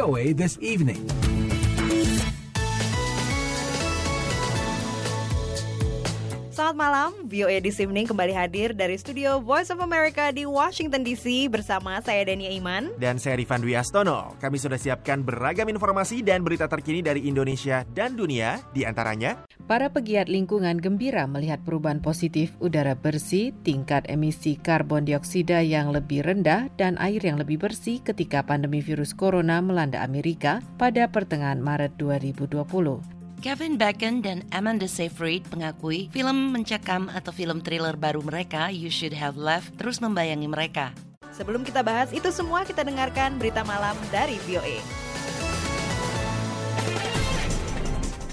VOA This Evening. Selamat malam, VOA This Evening kembali hadir dari studio Voice of America di Washington DC bersama saya Dania Iman. Dan saya Rifan Dwi Astono. Kami sudah siapkan beragam informasi dan berita terkini dari Indonesia dan dunia, di antaranya Para pegiat lingkungan gembira melihat perubahan positif udara bersih, tingkat emisi karbon dioksida yang lebih rendah, dan air yang lebih bersih ketika pandemi virus corona melanda Amerika pada pertengahan Maret 2020. Kevin Bacon dan Amanda Seyfried mengakui film mencekam atau film thriller baru mereka, You Should Have Left, terus membayangi mereka. Sebelum kita bahas itu semua, kita dengarkan berita malam dari VOA.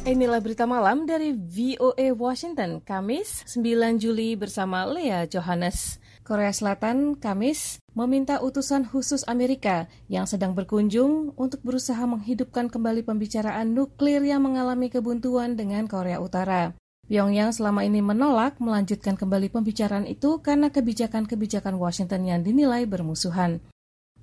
Inilah berita malam dari VOA Washington, Kamis 9 Juli bersama Lea Johannes. Korea Selatan, Kamis, meminta utusan khusus Amerika yang sedang berkunjung untuk berusaha menghidupkan kembali pembicaraan nuklir yang mengalami kebuntuan dengan Korea Utara. Pyongyang selama ini menolak melanjutkan kembali pembicaraan itu karena kebijakan-kebijakan Washington yang dinilai bermusuhan.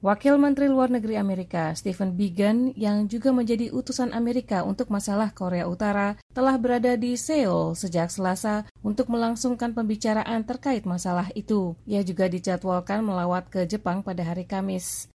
Wakil Menteri Luar Negeri Amerika Stephen Biegun yang juga menjadi utusan Amerika untuk masalah Korea Utara telah berada di Seoul sejak Selasa untuk melangsungkan pembicaraan terkait masalah itu. Ia juga dijadwalkan melawat ke Jepang pada hari Kamis.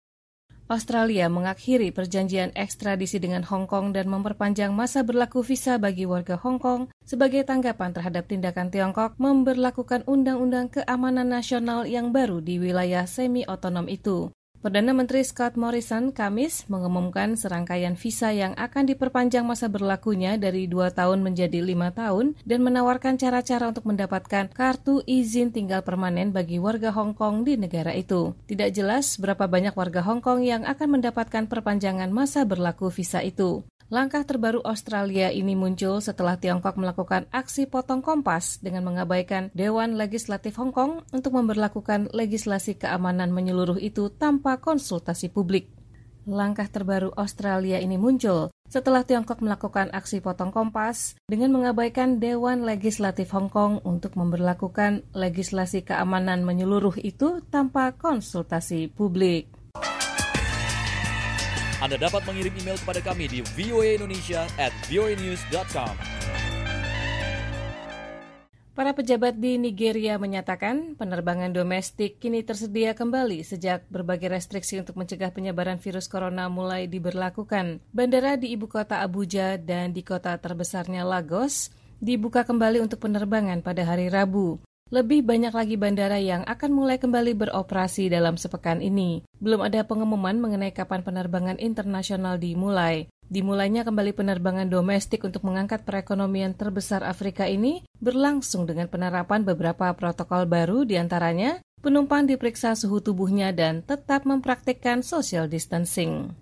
Australia mengakhiri perjanjian ekstradisi dengan Hong Kong dan memperpanjang masa berlaku visa bagi warga Hong Kong sebagai tanggapan terhadap tindakan Tiongkok memberlakukan undang-undang keamanan nasional yang baru di wilayah semi-otonom itu. Perdana Menteri Scott Morrison Kamis mengumumkan serangkaian visa yang akan diperpanjang masa berlakunya dari dua tahun menjadi lima tahun dan menawarkan cara-cara untuk mendapatkan kartu izin tinggal permanen bagi warga Hong Kong di negara itu. Tidak jelas berapa banyak warga Hong Kong yang akan mendapatkan perpanjangan masa berlaku visa itu. Langkah terbaru Australia ini muncul setelah Tiongkok melakukan aksi potong kompas dengan mengabaikan Dewan Legislatif Hong Kong untuk memperlakukan legislasi keamanan menyeluruh itu tanpa konsultasi publik. Langkah terbaru Australia ini muncul setelah Tiongkok melakukan aksi potong kompas dengan mengabaikan Dewan Legislatif Hong Kong untuk memperlakukan legislasi keamanan menyeluruh itu tanpa konsultasi publik. Anda dapat mengirim email kepada kami di voaindonesia at voanews.com. Para pejabat di Nigeria menyatakan penerbangan domestik kini tersedia kembali sejak berbagai restriksi untuk mencegah penyebaran virus corona mulai diberlakukan. Bandara di ibu kota Abuja dan di kota terbesarnya Lagos dibuka kembali untuk penerbangan pada hari Rabu. Lebih banyak lagi bandara yang akan mulai kembali beroperasi dalam sepekan ini. Belum ada pengumuman mengenai kapan penerbangan internasional dimulai. Dimulainya kembali penerbangan domestik untuk mengangkat perekonomian terbesar Afrika ini berlangsung dengan penerapan beberapa protokol baru di antaranya penumpang diperiksa suhu tubuhnya dan tetap mempraktikkan social distancing.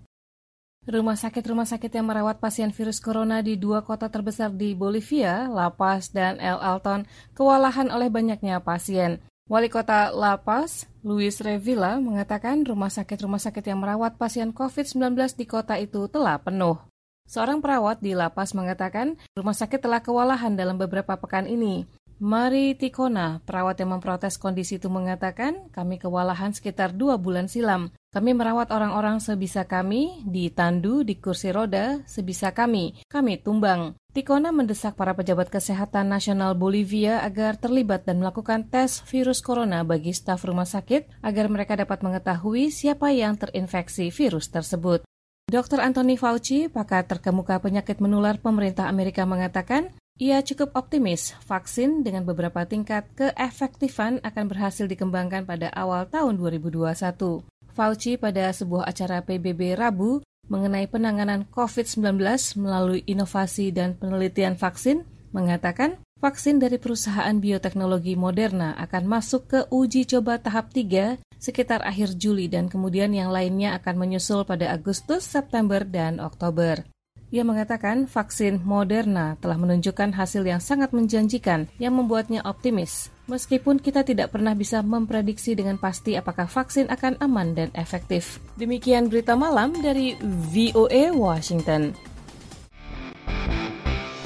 Rumah sakit-rumah sakit yang merawat pasien virus corona di dua kota terbesar di Bolivia, La Paz dan El Alton, kewalahan oleh banyaknya pasien. Wali kota La Paz, Luis Revilla, mengatakan rumah sakit-rumah sakit yang merawat pasien COVID-19 di kota itu telah penuh. Seorang perawat di La Paz mengatakan rumah sakit telah kewalahan dalam beberapa pekan ini. Mari Tikona, perawat yang memprotes kondisi itu mengatakan, kami kewalahan sekitar dua bulan silam. Kami merawat orang-orang sebisa kami, di tandu, di kursi roda, sebisa kami. Kami tumbang. Tikona mendesak para pejabat kesehatan nasional Bolivia agar terlibat dan melakukan tes virus corona bagi staf rumah sakit agar mereka dapat mengetahui siapa yang terinfeksi virus tersebut. Dr. Anthony Fauci, pakar terkemuka penyakit menular pemerintah Amerika mengatakan, ia cukup optimis vaksin dengan beberapa tingkat keefektifan akan berhasil dikembangkan pada awal tahun 2021. Fauci pada sebuah acara PBB Rabu mengenai penanganan COVID-19 melalui inovasi dan penelitian vaksin mengatakan vaksin dari perusahaan bioteknologi Moderna akan masuk ke uji coba tahap 3 sekitar akhir Juli dan kemudian yang lainnya akan menyusul pada Agustus, September, dan Oktober. Ia mengatakan vaksin Moderna telah menunjukkan hasil yang sangat menjanjikan yang membuatnya optimis. Meskipun kita tidak pernah bisa memprediksi dengan pasti apakah vaksin akan aman dan efektif. Demikian berita malam dari VOA Washington.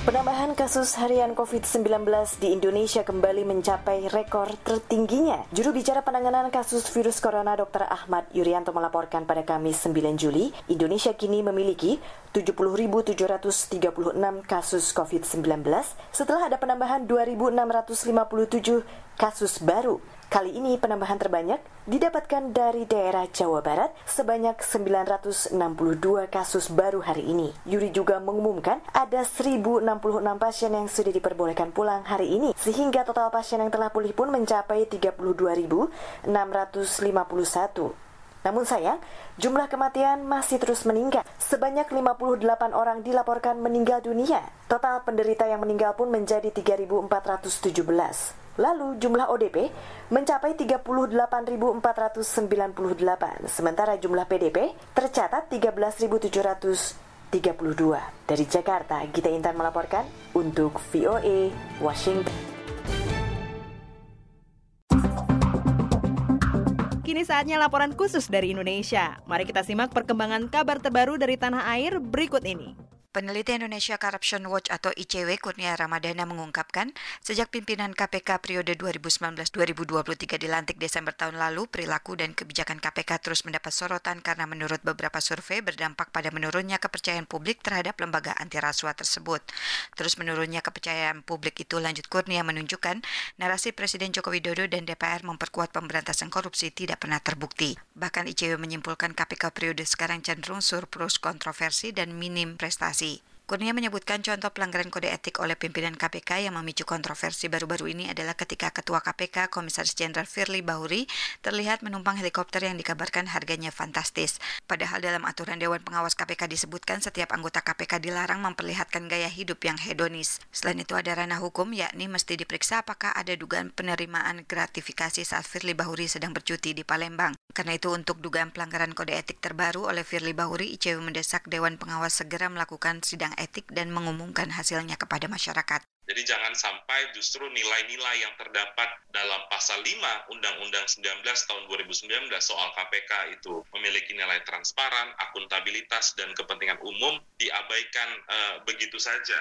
Penambahan kasus harian COVID-19 di Indonesia kembali mencapai rekor tertingginya. Juru bicara penanganan kasus virus corona Dr. Ahmad Yuryanto melaporkan pada Kamis 9 Juli, Indonesia kini memiliki 70.736 kasus COVID-19 setelah ada penambahan 2.657 kasus baru. Kali ini penambahan terbanyak didapatkan dari daerah Jawa Barat sebanyak 962 kasus baru hari ini. Yuri juga mengumumkan ada 1066 pasien yang sudah diperbolehkan pulang hari ini sehingga total pasien yang telah pulih pun mencapai 32.651. Namun sayang, jumlah kematian masih terus meningkat. Sebanyak 58 orang dilaporkan meninggal dunia. Total penderita yang meninggal pun menjadi 3.417. Lalu jumlah ODP mencapai 38.498, sementara jumlah PDP tercatat 13.732. Dari Jakarta, Gita Intan melaporkan untuk VOA Washington. Kini saatnya laporan khusus dari Indonesia. Mari kita simak perkembangan kabar terbaru dari tanah air berikut ini. Peneliti Indonesia Corruption Watch atau ICW Kurnia Ramadana mengungkapkan, sejak pimpinan KPK periode 2019-2023 dilantik Desember tahun lalu, perilaku dan kebijakan KPK terus mendapat sorotan karena menurut beberapa survei berdampak pada menurunnya kepercayaan publik terhadap lembaga anti rasuah tersebut. Terus menurunnya kepercayaan publik itu lanjut Kurnia menunjukkan narasi Presiden Joko Widodo dan DPR memperkuat pemberantasan korupsi tidak pernah terbukti. Bahkan ICW menyimpulkan KPK periode sekarang cenderung surplus kontroversi dan minim prestasi Jersey Kurnia menyebutkan contoh pelanggaran kode etik oleh pimpinan KPK yang memicu kontroversi baru-baru ini adalah ketika Ketua KPK Komisaris Jenderal Firly Bahuri terlihat menumpang helikopter yang dikabarkan harganya fantastis. Padahal dalam aturan Dewan Pengawas KPK disebutkan setiap anggota KPK dilarang memperlihatkan gaya hidup yang hedonis. Selain itu ada ranah hukum yakni mesti diperiksa apakah ada dugaan penerimaan gratifikasi saat Firly Bahuri sedang bercuti di Palembang. Karena itu untuk dugaan pelanggaran kode etik terbaru oleh Firly Bahuri, ICW mendesak Dewan Pengawas segera melakukan sidang etik dan mengumumkan hasilnya kepada masyarakat. Jadi jangan sampai justru nilai-nilai yang terdapat dalam pasal 5 Undang-Undang 19 tahun 2019 soal KPK itu memiliki nilai transparan, akuntabilitas, dan kepentingan umum diabaikan uh, begitu saja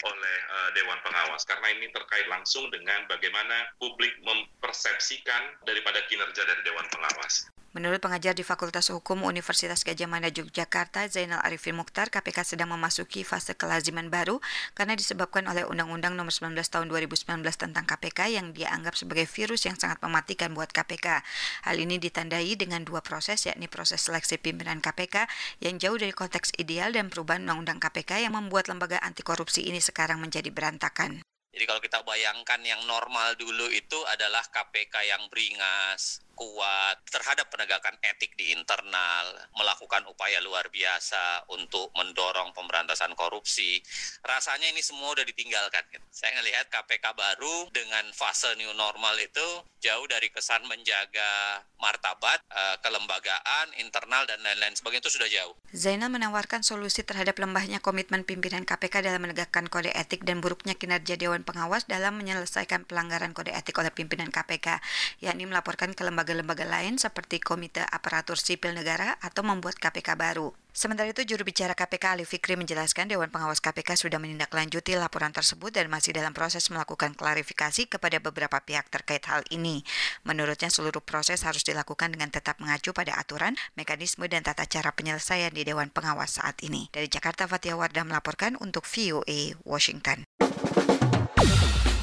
oleh uh, Dewan Pengawas karena ini terkait langsung dengan bagaimana publik mempersepsikan daripada kinerja dari Dewan Pengawas. Menurut pengajar di Fakultas Hukum Universitas Gajah Mada Yogyakarta, Zainal Arifin Mukhtar, KPK sedang memasuki fase kelaziman baru karena disebabkan oleh Undang-Undang Nomor 19 Tahun 2019 tentang KPK yang dianggap sebagai virus yang sangat mematikan buat KPK. Hal ini ditandai dengan dua proses, yakni proses seleksi pimpinan KPK yang jauh dari konteks ideal dan perubahan Undang-Undang KPK yang membuat lembaga anti korupsi ini sekarang menjadi berantakan. Jadi kalau kita bayangkan yang normal dulu itu adalah KPK yang beringas, kuat terhadap penegakan etik di internal, melakukan upaya luar biasa untuk mendorong pemberantasan korupsi. Rasanya ini semua udah ditinggalkan. Saya melihat KPK baru dengan fase new normal itu jauh dari kesan menjaga martabat, eh, kelembagaan, internal, dan lain-lain sebagainya itu sudah jauh. Zainal menawarkan solusi terhadap lembahnya komitmen pimpinan KPK dalam menegakkan kode etik dan buruknya kinerja Dewan Pengawas dalam menyelesaikan pelanggaran kode etik oleh pimpinan KPK, yakni melaporkan ke lembaga lembaga-lembaga lain seperti Komite Aparatur Sipil Negara atau membuat KPK baru. Sementara itu, juru bicara KPK Ali Fikri menjelaskan Dewan Pengawas KPK sudah menindaklanjuti laporan tersebut dan masih dalam proses melakukan klarifikasi kepada beberapa pihak terkait hal ini. Menurutnya, seluruh proses harus dilakukan dengan tetap mengacu pada aturan, mekanisme, dan tata cara penyelesaian di Dewan Pengawas saat ini. Dari Jakarta, Fatia Wardah melaporkan untuk VOA Washington.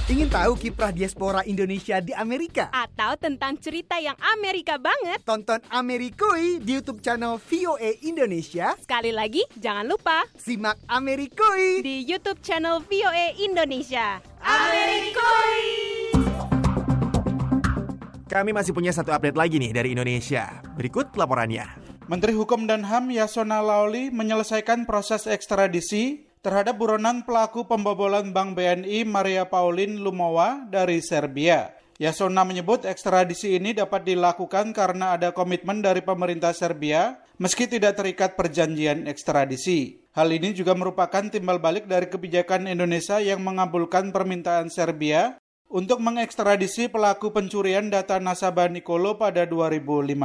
Ingin tahu kiprah diaspora Indonesia di Amerika? Atau tentang cerita yang Amerika banget? Tonton Amerikui di YouTube channel VOA Indonesia. Sekali lagi, jangan lupa simak Amerikui di YouTube channel VOA Indonesia. Amerikui! Kami masih punya satu update lagi nih dari Indonesia. Berikut laporannya. Menteri Hukum dan HAM Yasona Lauli menyelesaikan proses ekstradisi terhadap buronan pelaku pembobolan Bank BNI Maria Pauline Lumowa dari Serbia. Yasona menyebut ekstradisi ini dapat dilakukan karena ada komitmen dari pemerintah Serbia meski tidak terikat perjanjian ekstradisi. Hal ini juga merupakan timbal balik dari kebijakan Indonesia yang mengabulkan permintaan Serbia untuk mengekstradisi pelaku pencurian data nasabah Nikolo pada 2015.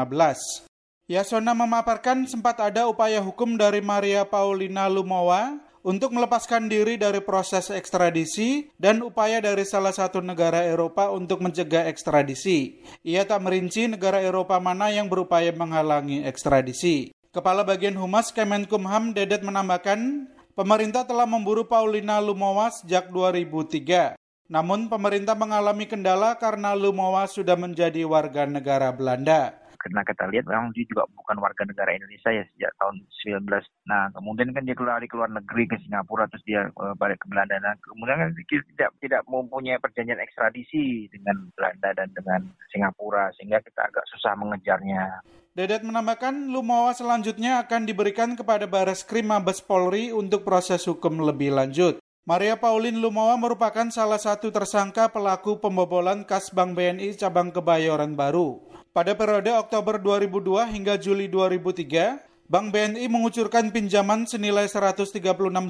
Yasona memaparkan sempat ada upaya hukum dari Maria Paulina Lumowa untuk melepaskan diri dari proses ekstradisi dan upaya dari salah satu negara Eropa untuk mencegah ekstradisi. Ia tak merinci negara Eropa mana yang berupaya menghalangi ekstradisi. Kepala Bagian Humas Kemenkumham Dedet menambahkan, pemerintah telah memburu Paulina Lumowa sejak 2003. Namun pemerintah mengalami kendala karena Lumowa sudah menjadi warga negara Belanda karena kita lihat memang dia juga bukan warga negara Indonesia ya sejak tahun 19. Nah kemudian kan dia keluar di luar negeri ke Singapura terus dia uh, balik ke Belanda. Nah kemudian kan dia tidak tidak mempunyai perjanjian ekstradisi dengan Belanda dan dengan Singapura sehingga kita agak susah mengejarnya. Dedet menambahkan Lumawa selanjutnya akan diberikan kepada Baris Krim Mabes Polri untuk proses hukum lebih lanjut. Maria Pauline Lumawa merupakan salah satu tersangka pelaku pembobolan kas Bank BNI cabang Kebayoran Baru. Pada periode Oktober 2002 hingga Juli 2003, Bank BNI mengucurkan pinjaman senilai 136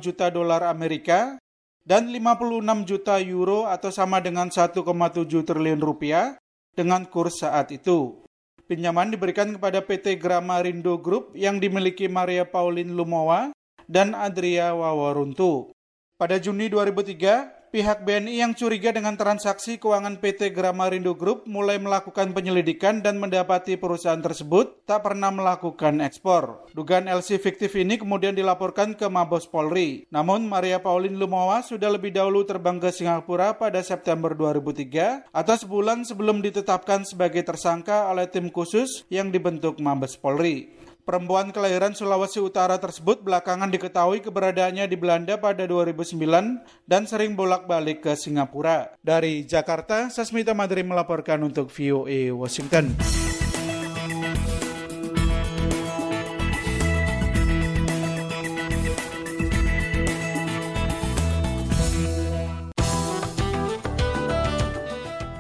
juta dolar Amerika dan 56 juta euro atau sama dengan 1,7 triliun rupiah dengan kurs saat itu. Pinjaman diberikan kepada PT Gramarindo Group yang dimiliki Maria Pauline Lumowa dan Adria Wawaruntu. Pada Juni 2003, pihak BNI yang curiga dengan transaksi keuangan PT Gramarindo Group mulai melakukan penyelidikan dan mendapati perusahaan tersebut tak pernah melakukan ekspor. Dugaan LC fiktif ini kemudian dilaporkan ke Mabes Polri. Namun Maria Pauline Lumawa sudah lebih dahulu terbang ke Singapura pada September 2003 atau sebulan sebelum ditetapkan sebagai tersangka oleh tim khusus yang dibentuk Mabes Polri. Perempuan kelahiran Sulawesi Utara tersebut belakangan diketahui keberadaannya di Belanda pada 2009 dan sering bolak-balik ke Singapura. Dari Jakarta, Sasmita Madri melaporkan untuk VOA Washington.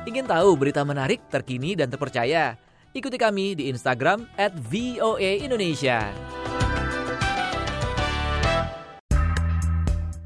Ingin tahu berita menarik, terkini, dan terpercaya? Ikuti kami di Instagram at VOA Indonesia.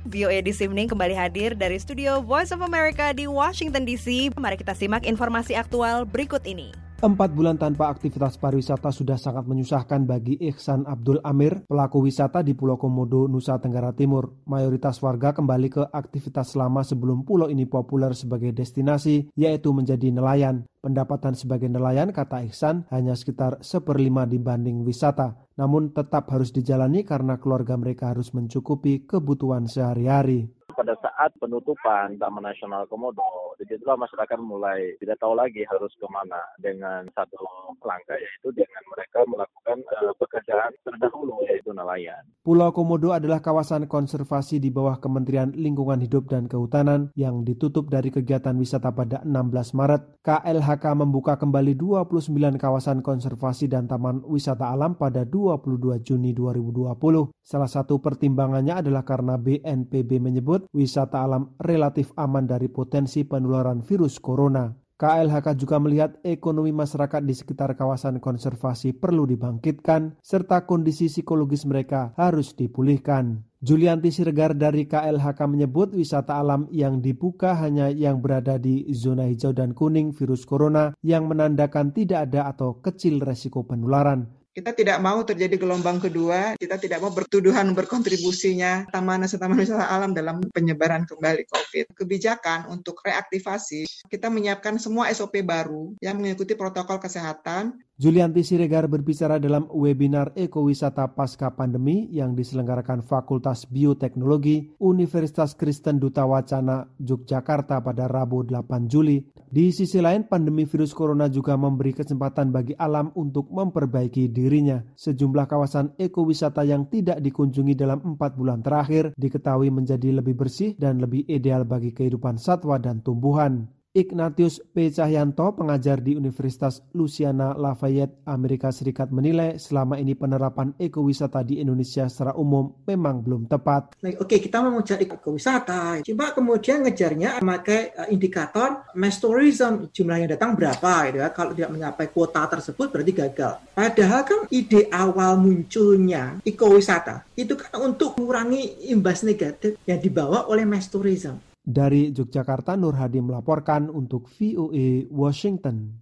VOA This Evening kembali hadir dari studio Voice of America di Washington DC. Mari kita simak informasi aktual berikut ini. Empat bulan tanpa aktivitas pariwisata sudah sangat menyusahkan bagi Ihsan Abdul Amir, pelaku wisata di Pulau Komodo, Nusa Tenggara Timur. Mayoritas warga kembali ke aktivitas lama sebelum pulau ini populer sebagai destinasi, yaitu menjadi nelayan. Pendapatan sebagai nelayan, kata Ihsan, hanya sekitar seperlima dibanding wisata. Namun tetap harus dijalani karena keluarga mereka harus mencukupi kebutuhan sehari-hari pada saat penutupan Taman Nasional Komodo, di situlah masyarakat mulai tidak tahu lagi harus ke mana dengan satu langkah yaitu dengan mereka melakukan uh, pekerjaan terdahulu yaitu nelayan. Pulau Komodo adalah kawasan konservasi di bawah Kementerian Lingkungan Hidup dan Kehutanan yang ditutup dari kegiatan wisata pada 16 Maret. KLHK membuka kembali 29 kawasan konservasi dan taman wisata alam pada 22 Juni 2020. Salah satu pertimbangannya adalah karena BNPB menyebut wisata alam relatif aman dari potensi penularan virus corona. KLHK juga melihat ekonomi masyarakat di sekitar kawasan konservasi perlu dibangkitkan, serta kondisi psikologis mereka harus dipulihkan. Julianti Siregar dari KLHK menyebut wisata alam yang dibuka hanya yang berada di zona hijau dan kuning virus corona yang menandakan tidak ada atau kecil resiko penularan. Kita tidak mau terjadi gelombang kedua, kita tidak mau bertuduhan berkontribusinya taman taman wisata alam dalam penyebaran kembali COVID. Kebijakan untuk reaktivasi, kita menyiapkan semua SOP baru yang mengikuti protokol kesehatan Julianti Siregar berbicara dalam webinar Ekowisata Pasca Pandemi yang diselenggarakan Fakultas Bioteknologi Universitas Kristen Duta Wacana Yogyakarta pada Rabu 8 Juli. Di sisi lain, pandemi virus corona juga memberi kesempatan bagi alam untuk memperbaiki dirinya. Sejumlah kawasan ekowisata yang tidak dikunjungi dalam empat bulan terakhir diketahui menjadi lebih bersih dan lebih ideal bagi kehidupan satwa dan tumbuhan. Ignatius P. Cahyanto, pengajar di Universitas Louisiana Lafayette, Amerika Serikat menilai selama ini penerapan ekowisata di Indonesia secara umum memang belum tepat. Oke, kita mau mencari ekowisata, coba kemudian ngejarnya pakai eh, indikator mass tourism, jumlahnya datang berapa gitu ya. Kalau tidak mencapai kuota tersebut berarti gagal. Padahal kan ide awal munculnya ekowisata itu kan untuk mengurangi imbas negatif yang dibawa oleh mass tourism. Dari Yogyakarta, Nur Hadi melaporkan untuk VOA Washington.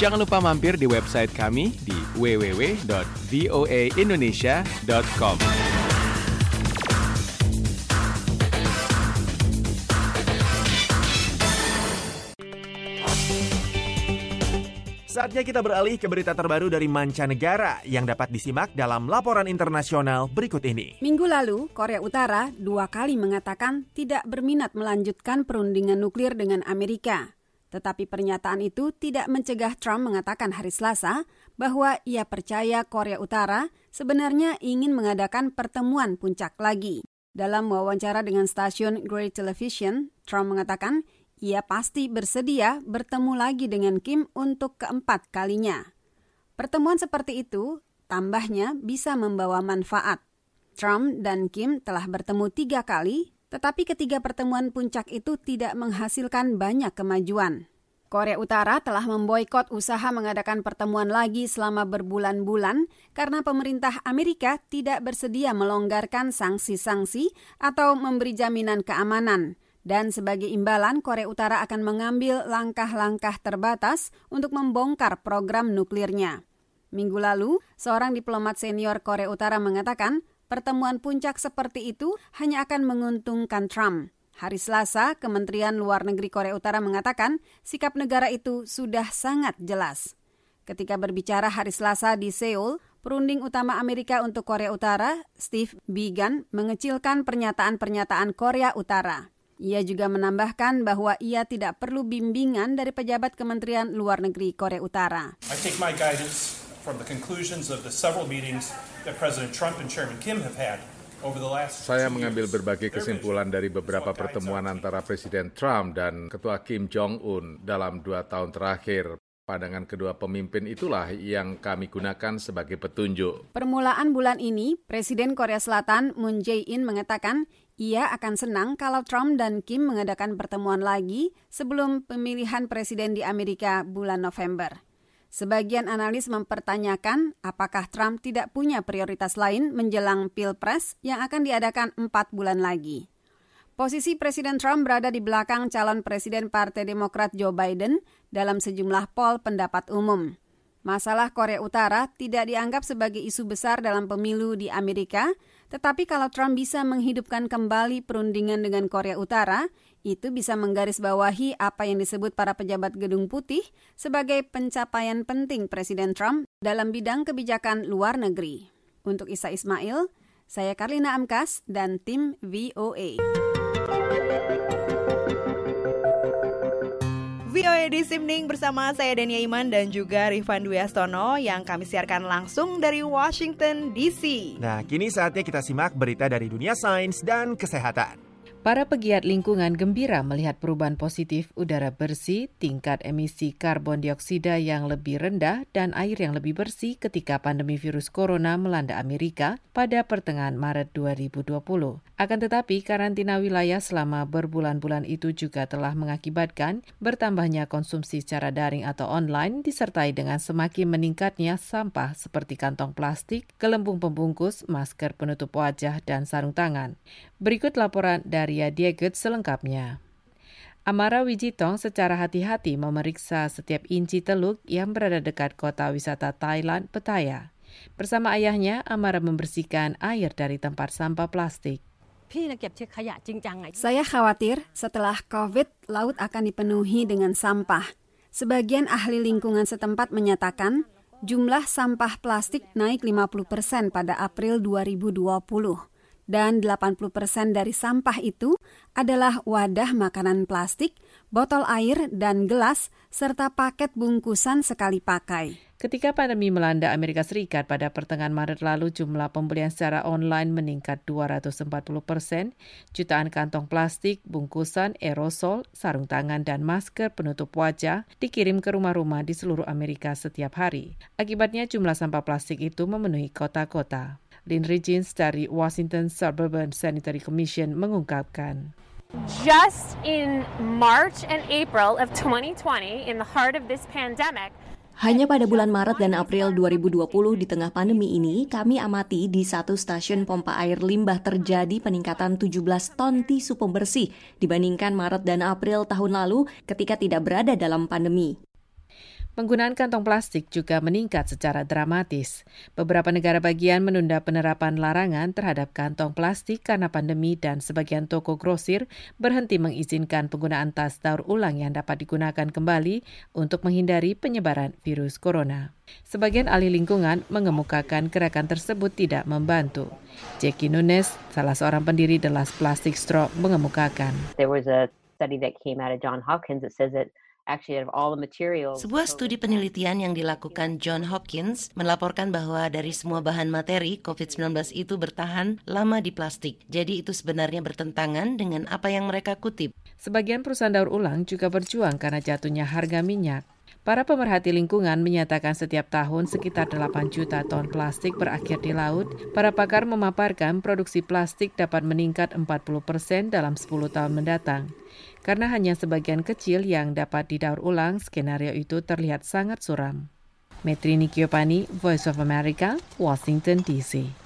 Jangan lupa mampir di website kami di www.voaindonesia.com. Saatnya kita beralih ke berita terbaru dari mancanegara yang dapat disimak dalam laporan internasional berikut ini. Minggu lalu, Korea Utara dua kali mengatakan tidak berminat melanjutkan perundingan nuklir dengan Amerika. Tetapi pernyataan itu tidak mencegah Trump mengatakan hari Selasa bahwa ia percaya Korea Utara sebenarnya ingin mengadakan pertemuan puncak lagi. Dalam wawancara dengan stasiun Great Television, Trump mengatakan ia pasti bersedia bertemu lagi dengan Kim untuk keempat kalinya. Pertemuan seperti itu, tambahnya, bisa membawa manfaat. Trump dan Kim telah bertemu tiga kali, tetapi ketiga pertemuan puncak itu tidak menghasilkan banyak kemajuan. Korea Utara telah memboikot usaha mengadakan pertemuan lagi selama berbulan-bulan karena pemerintah Amerika tidak bersedia melonggarkan sanksi-sanksi atau memberi jaminan keamanan. Dan sebagai imbalan, Korea Utara akan mengambil langkah-langkah terbatas untuk membongkar program nuklirnya. Minggu lalu, seorang diplomat senior Korea Utara mengatakan pertemuan puncak seperti itu hanya akan menguntungkan Trump. Hari Selasa, Kementerian Luar Negeri Korea Utara mengatakan sikap negara itu sudah sangat jelas. Ketika berbicara hari Selasa di Seoul, perunding utama Amerika untuk Korea Utara, Steve Biegun, mengecilkan pernyataan-pernyataan Korea Utara. Ia juga menambahkan bahwa ia tidak perlu bimbingan dari pejabat Kementerian Luar Negeri Korea Utara. I take my guidance from the conclusions of the several meetings that President Trump and Chairman Kim have had saya mengambil berbagai kesimpulan dari beberapa pertemuan antara Presiden Trump dan Ketua Kim Jong-un dalam dua tahun terakhir. Pandangan kedua pemimpin itulah yang kami gunakan sebagai petunjuk. Permulaan bulan ini, Presiden Korea Selatan Moon Jae-in mengatakan ia akan senang kalau Trump dan Kim mengadakan pertemuan lagi sebelum pemilihan presiden di Amerika bulan November. Sebagian analis mempertanyakan apakah Trump tidak punya prioritas lain menjelang Pilpres yang akan diadakan empat bulan lagi. Posisi Presiden Trump berada di belakang calon Presiden Partai Demokrat Joe Biden dalam sejumlah poll pendapat umum. Masalah Korea Utara tidak dianggap sebagai isu besar dalam pemilu di Amerika, tetapi kalau Trump bisa menghidupkan kembali perundingan dengan Korea Utara, itu bisa menggarisbawahi apa yang disebut para pejabat Gedung Putih sebagai pencapaian penting Presiden Trump dalam bidang kebijakan luar negeri. Untuk Isa Ismail, saya Karlina Amkas dan tim VOA. VOA di Simning bersama saya Dania Iman dan juga Rifan Dwi Astono yang kami siarkan langsung dari Washington DC. Nah, kini saatnya kita simak berita dari dunia sains dan kesehatan. Para pegiat lingkungan gembira melihat perubahan positif udara bersih, tingkat emisi karbon dioksida yang lebih rendah, dan air yang lebih bersih ketika pandemi virus corona melanda Amerika pada pertengahan Maret 2020. Akan tetapi, karantina wilayah selama berbulan-bulan itu juga telah mengakibatkan bertambahnya konsumsi secara daring atau online disertai dengan semakin meningkatnya sampah seperti kantong plastik, gelembung pembungkus, masker penutup wajah, dan sarung tangan. Berikut laporan dari Diegut selengkapnya. Amara Wijitong secara hati-hati memeriksa setiap inci teluk yang berada dekat kota wisata Thailand, Pattaya. Bersama ayahnya, Amara membersihkan air dari tempat sampah plastik. Saya khawatir setelah COVID, laut akan dipenuhi dengan sampah. Sebagian ahli lingkungan setempat menyatakan jumlah sampah plastik naik 50 persen pada April 2020 dan 80% dari sampah itu adalah wadah makanan plastik, botol air, dan gelas, serta paket bungkusan sekali pakai. Ketika pandemi melanda Amerika Serikat pada pertengahan Maret lalu, jumlah pembelian secara online meningkat 240 persen. Jutaan kantong plastik, bungkusan, aerosol, sarung tangan, dan masker penutup wajah dikirim ke rumah-rumah di seluruh Amerika setiap hari. Akibatnya jumlah sampah plastik itu memenuhi kota-kota. Lynn Regins dari Washington Suburban Sanitary Commission mengungkapkan. Just in March and April of 2020, in the heart of this pandemic, hanya pada bulan Maret dan April 2020 di tengah pandemi ini, kami amati di satu stasiun pompa air limbah terjadi peningkatan 17 ton tisu pembersih dibandingkan Maret dan April tahun lalu ketika tidak berada dalam pandemi. Penggunaan kantong plastik juga meningkat secara dramatis. Beberapa negara bagian menunda penerapan larangan terhadap kantong plastik karena pandemi dan sebagian toko grosir berhenti mengizinkan penggunaan tas daur ulang yang dapat digunakan kembali untuk menghindari penyebaran virus corona. Sebagian ahli lingkungan mengemukakan gerakan tersebut tidak membantu. Jackie Nunes, salah seorang pendiri The Last Plastic Straw, mengemukakan. There was a study that came out of John Hopkins that says that sebuah studi penelitian yang dilakukan John Hopkins melaporkan bahwa dari semua bahan materi, COVID-19 itu bertahan lama di plastik. Jadi itu sebenarnya bertentangan dengan apa yang mereka kutip. Sebagian perusahaan daur ulang juga berjuang karena jatuhnya harga minyak. Para pemerhati lingkungan menyatakan setiap tahun sekitar 8 juta ton plastik berakhir di laut. Para pakar memaparkan produksi plastik dapat meningkat 40 persen dalam 10 tahun mendatang. Karena hanya sebagian kecil yang dapat didaur ulang, skenario itu terlihat sangat suram. Metrini Kiopani, Voice of America, Washington DC.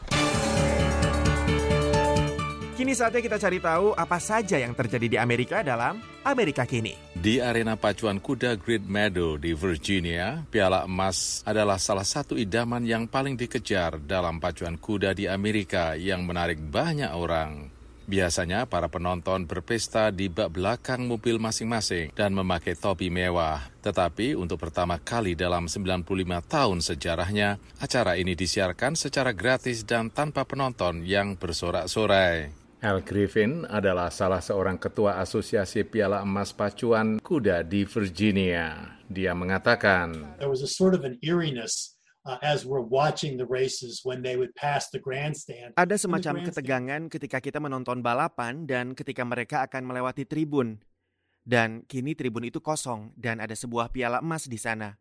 Kini saatnya kita cari tahu apa saja yang terjadi di Amerika dalam Amerika Kini. Di arena pacuan kuda Great Meadow di Virginia, piala emas adalah salah satu idaman yang paling dikejar dalam pacuan kuda di Amerika yang menarik banyak orang. Biasanya para penonton berpesta di bak belakang mobil masing-masing dan memakai topi mewah. Tetapi untuk pertama kali dalam 95 tahun sejarahnya, acara ini disiarkan secara gratis dan tanpa penonton yang bersorak-sorai. Al Griffin adalah salah seorang ketua asosiasi piala emas pacuan kuda di Virginia. Dia mengatakan, There was a sort of an eeriness uh, as we're watching the races when they would pass the grandstand. Ada semacam ketegangan ketika kita menonton balapan dan ketika mereka akan melewati tribun. Dan kini tribun itu kosong dan ada sebuah piala emas di sana.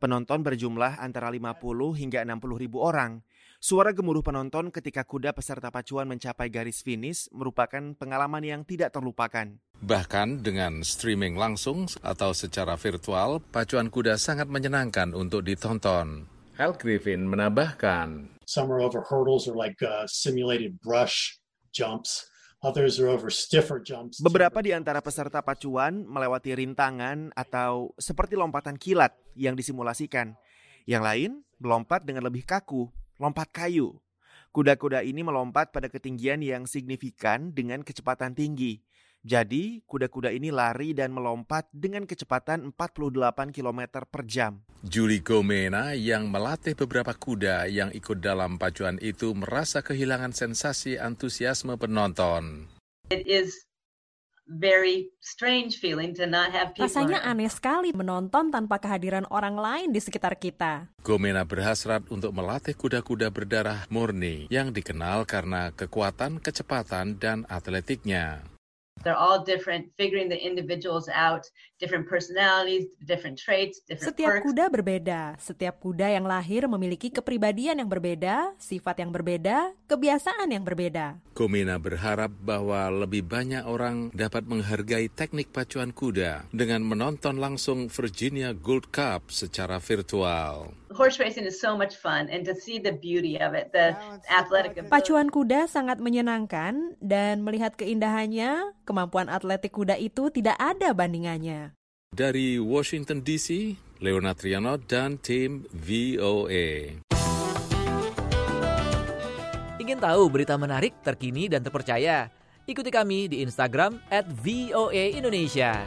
Penonton berjumlah antara 50 hingga 60 ribu orang. Suara gemuruh penonton ketika kuda peserta pacuan mencapai garis finish merupakan pengalaman yang tidak terlupakan. Bahkan dengan streaming langsung atau secara virtual, pacuan kuda sangat menyenangkan untuk ditonton. Al Griffin menambahkan, Some are over hurdles or like uh, simulated brush jumps. Others are over stiffer jumps. Beberapa di antara peserta pacuan melewati rintangan atau seperti lompatan kilat yang disimulasikan. Yang lain melompat dengan lebih kaku lompat kayu. Kuda-kuda ini melompat pada ketinggian yang signifikan dengan kecepatan tinggi. Jadi, kuda-kuda ini lari dan melompat dengan kecepatan 48 km per jam. Julie Gomena yang melatih beberapa kuda yang ikut dalam pacuan itu merasa kehilangan sensasi antusiasme penonton. It is very strange feeling to not have people Rasanya aneh sekali menonton tanpa kehadiran orang lain di sekitar kita. Gomena berhasrat untuk melatih kuda-kuda berdarah murni yang dikenal karena kekuatan, kecepatan, dan atletiknya. They're all different, figuring the individuals out, different personalities, different traits, different Setiap perks. kuda berbeda. Setiap kuda yang lahir memiliki kepribadian yang berbeda, sifat yang berbeda, kebiasaan yang berbeda. Gomena berharap bahwa lebih banyak orang dapat menghargai teknik pacuan kuda dengan menonton langsung Virginia Gold Cup secara virtual. Horse racing is so much fun, and to see the beauty of it, the athletic ability. Pacuan kuda sangat menyenangkan dan melihat keindahannya, kemampuan atletik kuda itu tidak ada bandingannya. Dari Washington DC, Leonard Triano dan tim VOA. Ingin tahu berita menarik, terkini, dan terpercaya? Ikuti kami di Instagram at VOA Indonesia.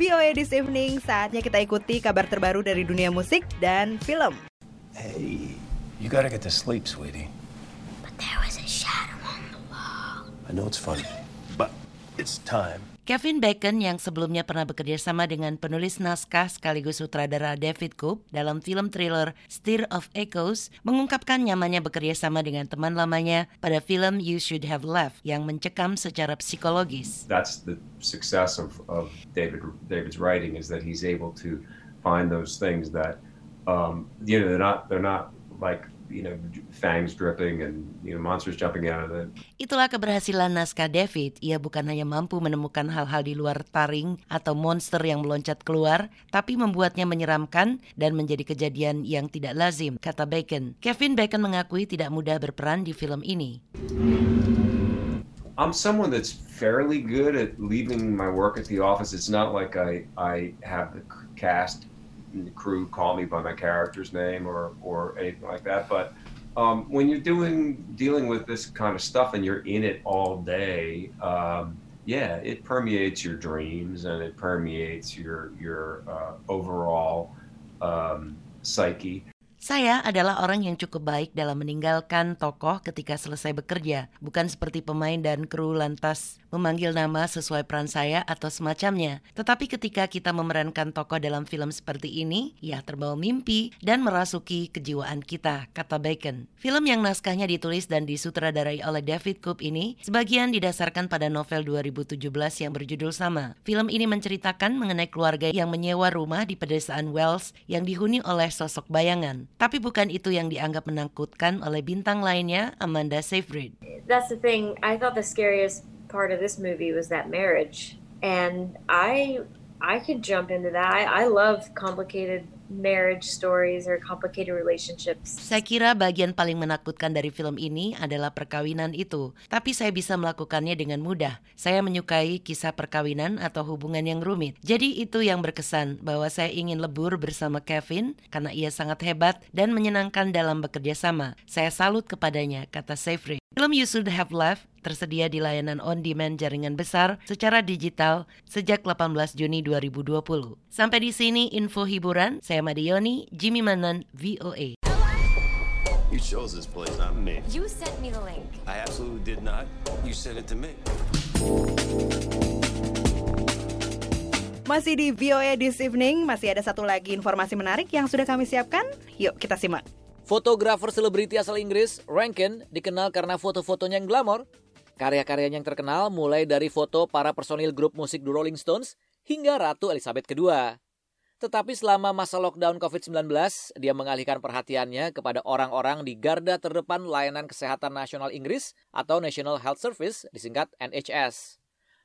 VOA This Evening, saatnya kita ikuti kabar terbaru dari dunia musik dan film. Hey, you gotta get to sleep, sweetie. There was a shadow on the wall. I know it's funny, but it's time. Kevin Bacon yang sebelumnya pernah bekerja sama dengan penulis naskah sekaligus sutradara David Coop dalam film thriller Stir of Echoes mengungkapkan nyamannya bekerja sama dengan teman lamanya pada film You Should Have Left yang mencekam secara psikologis. That's the success of, of David David's writing is that he's able to find those things that um, you know they're not they're not like you know fangs dripping and you know monsters jumping out of it. Itulah keberhasilan naskah David. Ia bukan hanya mampu menemukan hal-hal di luar taring atau monster yang meloncat keluar, tapi membuatnya menyeramkan dan menjadi kejadian yang tidak lazim, kata Bacon. Kevin Bacon mengakui tidak mudah berperan di film ini. I'm someone that's fairly good at leaving my work at the office. It's not like I I have the cast the crew call me by my character's name or or anything like that. But um, when you're doing dealing with this kind of stuff and you're in it all day, um, yeah, it permeates your dreams and it permeates your your uh, overall um, psyche. Saya adalah orang yang cukup baik dalam meninggalkan tokoh ketika selesai bekerja, bukan seperti pemain dan kru lantas memanggil nama sesuai peran saya atau semacamnya. Tetapi ketika kita memerankan tokoh dalam film seperti ini, ya terbawa mimpi dan merasuki kejiwaan kita, kata Bacon. Film yang naskahnya ditulis dan disutradarai oleh David Koop ini sebagian didasarkan pada novel 2017 yang berjudul sama. Film ini menceritakan mengenai keluarga yang menyewa rumah di pedesaan Wells yang dihuni oleh sosok bayangan. Tapi bukan itu yang dianggap menakutkan oleh bintang lainnya, Amanda Seyfried. That's the thing. I thought the scariest part of this movie was that marriage, and I I could jump into that. I, I love complicated marriage stories or complicated relationships. Saya kira bagian paling menakutkan dari film ini adalah perkawinan itu, tapi saya bisa melakukannya dengan mudah. Saya menyukai kisah perkawinan atau hubungan yang rumit. Jadi itu yang berkesan bahwa saya ingin lebur bersama Kevin karena ia sangat hebat dan menyenangkan dalam bekerja sama. Saya salut kepadanya, kata Seyfried. Film You Should Have Left tersedia di layanan on-demand jaringan besar secara digital sejak 18 Juni 2020. Sampai di sini info hiburan, saya Madioni, Jimmy Manan, VOA. You chose this place, not me. You sent me the link. I absolutely did not. You sent it to me. Masih di VOA This Evening, masih ada satu lagi informasi menarik yang sudah kami siapkan. Yuk kita simak. Fotografer selebriti asal Inggris, Rankin, dikenal karena foto-fotonya yang glamor. Karya-karyanya yang terkenal mulai dari foto para personil grup musik The Rolling Stones hingga Ratu Elizabeth II. Tetapi selama masa lockdown COVID-19, dia mengalihkan perhatiannya kepada orang-orang di garda terdepan layanan kesehatan nasional Inggris atau National Health Service, disingkat NHS.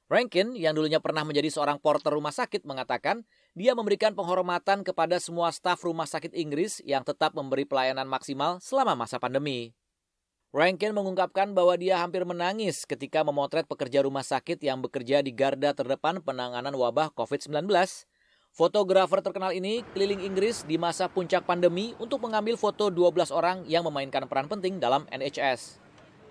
Rankin, yang dulunya pernah menjadi seorang porter rumah sakit, mengatakan dia memberikan penghormatan kepada semua staf rumah sakit Inggris yang tetap memberi pelayanan maksimal selama masa pandemi. Rankin mengungkapkan bahwa dia hampir menangis ketika memotret pekerja rumah sakit yang bekerja di garda terdepan penanganan wabah COVID-19. Fotografer terkenal ini keliling Inggris di masa puncak pandemi untuk mengambil foto 12 orang yang memainkan peran penting dalam NHS.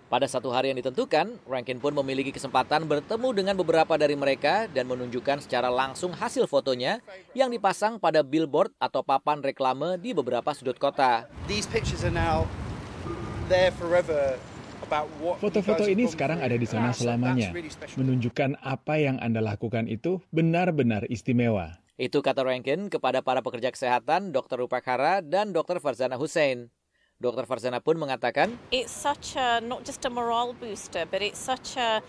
Pada satu hari yang ditentukan, Rankin pun memiliki kesempatan bertemu dengan beberapa dari mereka dan menunjukkan secara langsung hasil fotonya yang dipasang pada billboard atau papan reklame di beberapa sudut kota. Foto-foto ini sekarang ada di sana selamanya, menunjukkan apa yang Anda lakukan itu benar-benar istimewa. Itu kata Rankin kepada para pekerja kesehatan, Dr. Rupakara dan Dr. Farzana Hussein. Dr. Farzana pun mengatakan, It's such a not just a morale booster, but it's such a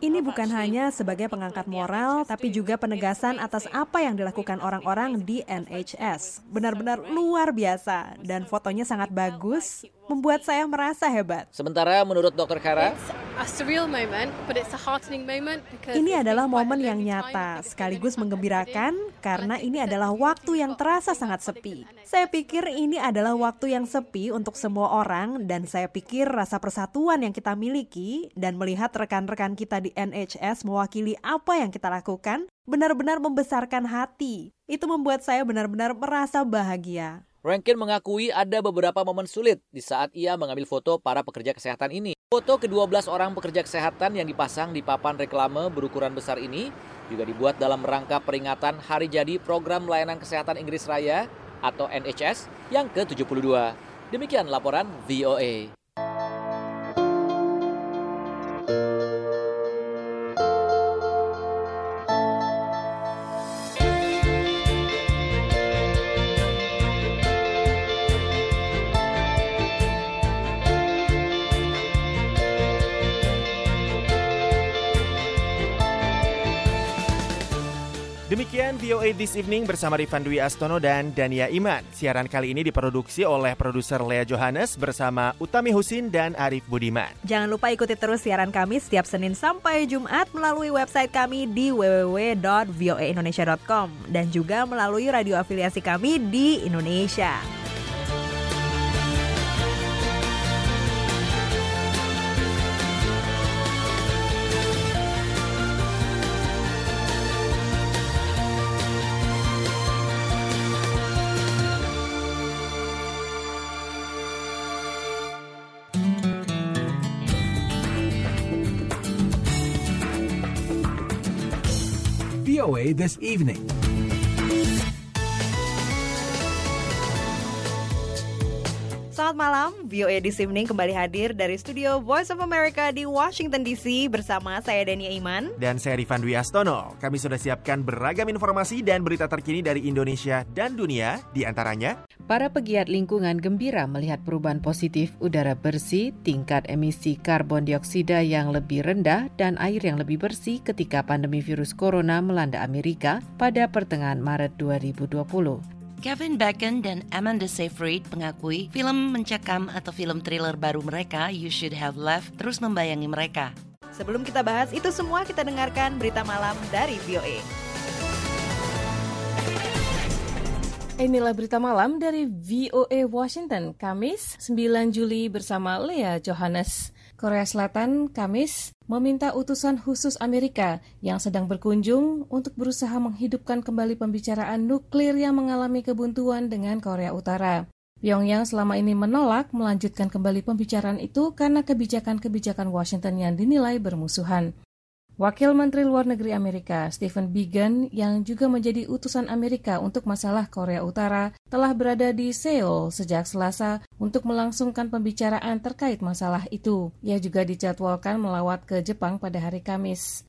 ini bukan hanya sebagai pengangkat moral, tapi juga penegasan atas apa yang dilakukan orang-orang di NHS. Benar-benar luar biasa, dan fotonya sangat bagus, membuat saya merasa hebat. Sementara menurut Dr. Kara, ini adalah momen yang nyata, sekaligus menggembirakan karena ini adalah waktu yang terasa sangat sepi. Saya pikir ini adalah waktu yang sepi untuk semua orang dan saya pikir rasa persatuan yang kita miliki dan melihat rekan-rekan kita di NHS mewakili apa yang kita lakukan benar-benar membesarkan hati. Itu membuat saya benar-benar merasa bahagia. Rankin mengakui ada beberapa momen sulit di saat ia mengambil foto para pekerja kesehatan ini. Foto ke-12 orang pekerja kesehatan yang dipasang di papan reklame berukuran besar ini juga dibuat dalam rangka peringatan hari jadi program layanan kesehatan Inggris Raya atau NHS yang ke-72. Demikian laporan VOA. Demikian VOA This Evening bersama Rifan Dwi Astono dan Dania Iman. Siaran kali ini diproduksi oleh produser Lea Johannes bersama Utami Husin dan Arif Budiman. Jangan lupa ikuti terus siaran kami setiap Senin sampai Jumat melalui website kami di www.voaindonesia.com dan juga melalui radio afiliasi kami di Indonesia. VOA this evening. Malam, VOA This Evening kembali hadir dari studio Voice of America di Washington DC bersama saya Dania Iman. Dan saya Rifan Dwi Astono. Kami sudah siapkan beragam informasi dan berita terkini dari Indonesia dan dunia, di antaranya Para pegiat lingkungan gembira melihat perubahan positif udara bersih, tingkat emisi karbon dioksida yang lebih rendah, dan air yang lebih bersih ketika pandemi virus corona melanda Amerika pada pertengahan Maret 2020. Kevin Bacon dan Amanda Seyfried mengakui film mencekam atau film thriller baru mereka You Should Have Left terus membayangi mereka. Sebelum kita bahas itu semua, kita dengarkan berita malam dari VOA. Inilah berita malam dari VOA Washington, Kamis 9 Juli bersama Lea Johannes. Korea Selatan, Kamis, meminta utusan khusus Amerika yang sedang berkunjung untuk berusaha menghidupkan kembali pembicaraan nuklir yang mengalami kebuntuan dengan Korea Utara. Pyongyang selama ini menolak melanjutkan kembali pembicaraan itu karena kebijakan-kebijakan Washington yang dinilai bermusuhan. Wakil Menteri Luar Negeri Amerika Stephen Biegun yang juga menjadi utusan Amerika untuk masalah Korea Utara telah berada di Seoul sejak Selasa untuk melangsungkan pembicaraan terkait masalah itu. Ia juga dijadwalkan melawat ke Jepang pada hari Kamis.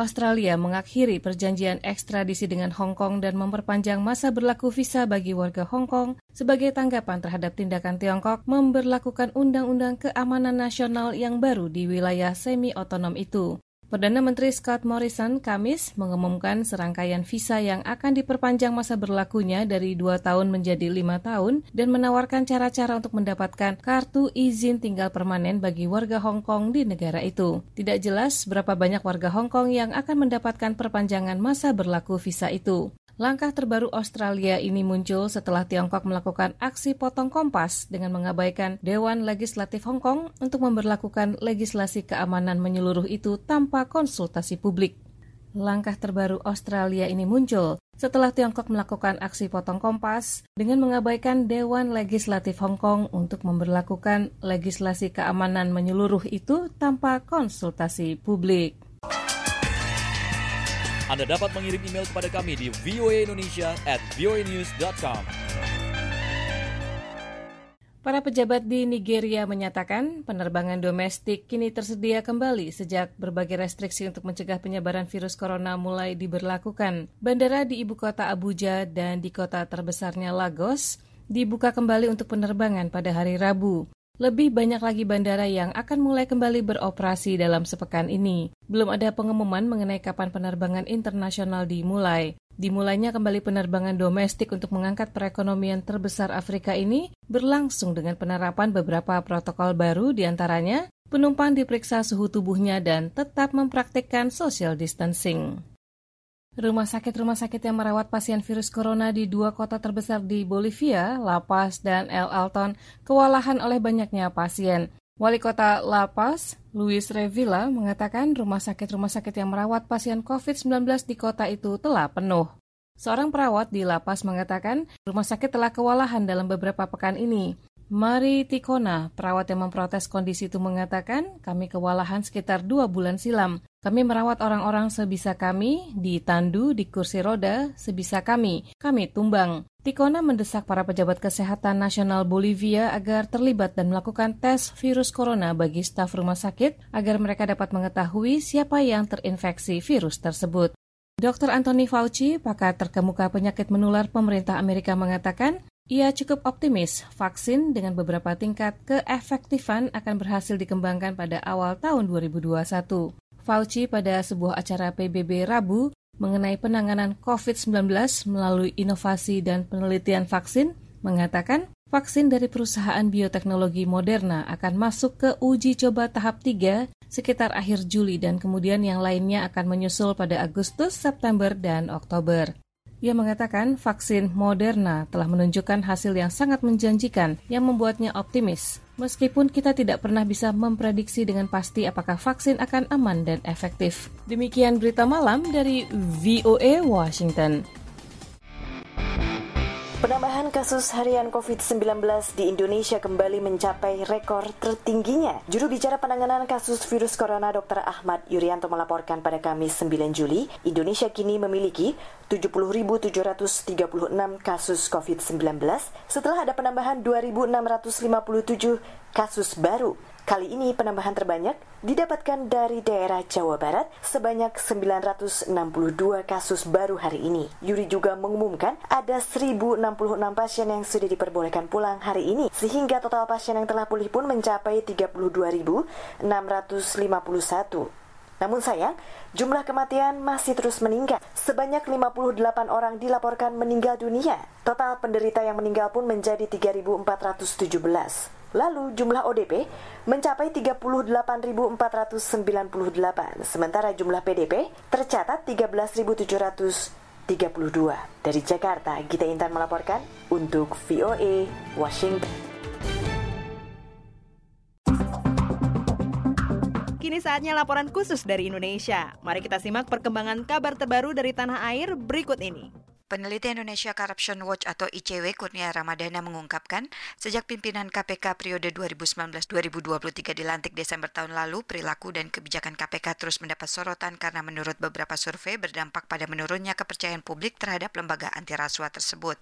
Australia mengakhiri perjanjian ekstradisi dengan Hong Kong dan memperpanjang masa berlaku visa bagi warga Hong Kong sebagai tanggapan terhadap tindakan Tiongkok memberlakukan undang-undang keamanan nasional yang baru di wilayah semi-otonom itu. Perdana Menteri Scott Morrison Kamis mengumumkan serangkaian visa yang akan diperpanjang masa berlakunya dari dua tahun menjadi lima tahun dan menawarkan cara-cara untuk mendapatkan kartu izin tinggal permanen bagi warga Hong Kong di negara itu. Tidak jelas berapa banyak warga Hong Kong yang akan mendapatkan perpanjangan masa berlaku visa itu. Langkah terbaru Australia ini muncul setelah Tiongkok melakukan aksi potong kompas dengan mengabaikan Dewan Legislatif Hong Kong untuk memperlakukan legislasi keamanan menyeluruh itu tanpa konsultasi publik. Langkah terbaru Australia ini muncul setelah Tiongkok melakukan aksi potong kompas dengan mengabaikan Dewan Legislatif Hong Kong untuk memperlakukan legislasi keamanan menyeluruh itu tanpa konsultasi publik. Anda dapat mengirim email kepada kami di voaindonesia at voanews.com. Para pejabat di Nigeria menyatakan penerbangan domestik kini tersedia kembali sejak berbagai restriksi untuk mencegah penyebaran virus corona mulai diberlakukan. Bandara di ibu kota Abuja dan di kota terbesarnya Lagos dibuka kembali untuk penerbangan pada hari Rabu. Lebih banyak lagi bandara yang akan mulai kembali beroperasi dalam sepekan ini. Belum ada pengumuman mengenai kapan penerbangan internasional dimulai. Dimulainya kembali penerbangan domestik untuk mengangkat perekonomian terbesar Afrika ini berlangsung dengan penerapan beberapa protokol baru di antaranya penumpang diperiksa suhu tubuhnya dan tetap mempraktikkan social distancing. Rumah sakit-rumah sakit yang merawat pasien virus corona di dua kota terbesar di Bolivia, La Paz dan El Alton, kewalahan oleh banyaknya pasien. Wali kota La Paz, Luis Revilla, mengatakan rumah sakit-rumah sakit yang merawat pasien COVID-19 di kota itu telah penuh. Seorang perawat di La Paz mengatakan rumah sakit telah kewalahan dalam beberapa pekan ini. Mari Tikona, perawat yang memprotes kondisi itu mengatakan, kami kewalahan sekitar dua bulan silam. Kami merawat orang-orang sebisa kami, di tandu, di kursi roda, sebisa kami. Kami tumbang. Tikona mendesak para pejabat kesehatan nasional Bolivia agar terlibat dan melakukan tes virus corona bagi staf rumah sakit agar mereka dapat mengetahui siapa yang terinfeksi virus tersebut. Dr. Anthony Fauci, pakar terkemuka penyakit menular pemerintah Amerika mengatakan, ia cukup optimis vaksin dengan beberapa tingkat keefektifan akan berhasil dikembangkan pada awal tahun 2021. Fauci pada sebuah acara PBB Rabu mengenai penanganan COVID-19 melalui inovasi dan penelitian vaksin mengatakan vaksin dari perusahaan bioteknologi Moderna akan masuk ke uji coba tahap 3 sekitar akhir Juli dan kemudian yang lainnya akan menyusul pada Agustus, September, dan Oktober. Ia mengatakan vaksin Moderna telah menunjukkan hasil yang sangat menjanjikan yang membuatnya optimis. Meskipun kita tidak pernah bisa memprediksi dengan pasti apakah vaksin akan aman dan efektif. Demikian berita malam dari VOA Washington. Penambahan kasus harian COVID-19 di Indonesia kembali mencapai rekor tertingginya. Juru bicara penanganan kasus virus corona Dr. Ahmad Yuryanto melaporkan pada Kamis 9 Juli, Indonesia kini memiliki 70.736 kasus COVID-19 setelah ada penambahan 2.657 kasus baru. Kali ini penambahan terbanyak didapatkan dari daerah Jawa Barat sebanyak 962 kasus baru hari ini. Yuri juga mengumumkan ada 1066 pasien yang sudah diperbolehkan pulang hari ini sehingga total pasien yang telah pulih pun mencapai 32.651. Namun sayang, jumlah kematian masih terus meningkat. Sebanyak 58 orang dilaporkan meninggal dunia. Total penderita yang meninggal pun menjadi 3.417. Lalu jumlah ODP mencapai 38.498, sementara jumlah PDP tercatat 13.732. Dari Jakarta, Gita Intan melaporkan untuk VOA Washington. Kini saatnya laporan khusus dari Indonesia. Mari kita simak perkembangan kabar terbaru dari tanah air berikut ini. Peneliti Indonesia Corruption Watch atau ICW Kurnia Ramadana mengungkapkan, sejak pimpinan KPK periode 2019-2023 dilantik Desember tahun lalu, perilaku dan kebijakan KPK terus mendapat sorotan karena menurut beberapa survei berdampak pada menurunnya kepercayaan publik terhadap lembaga anti rasuah tersebut.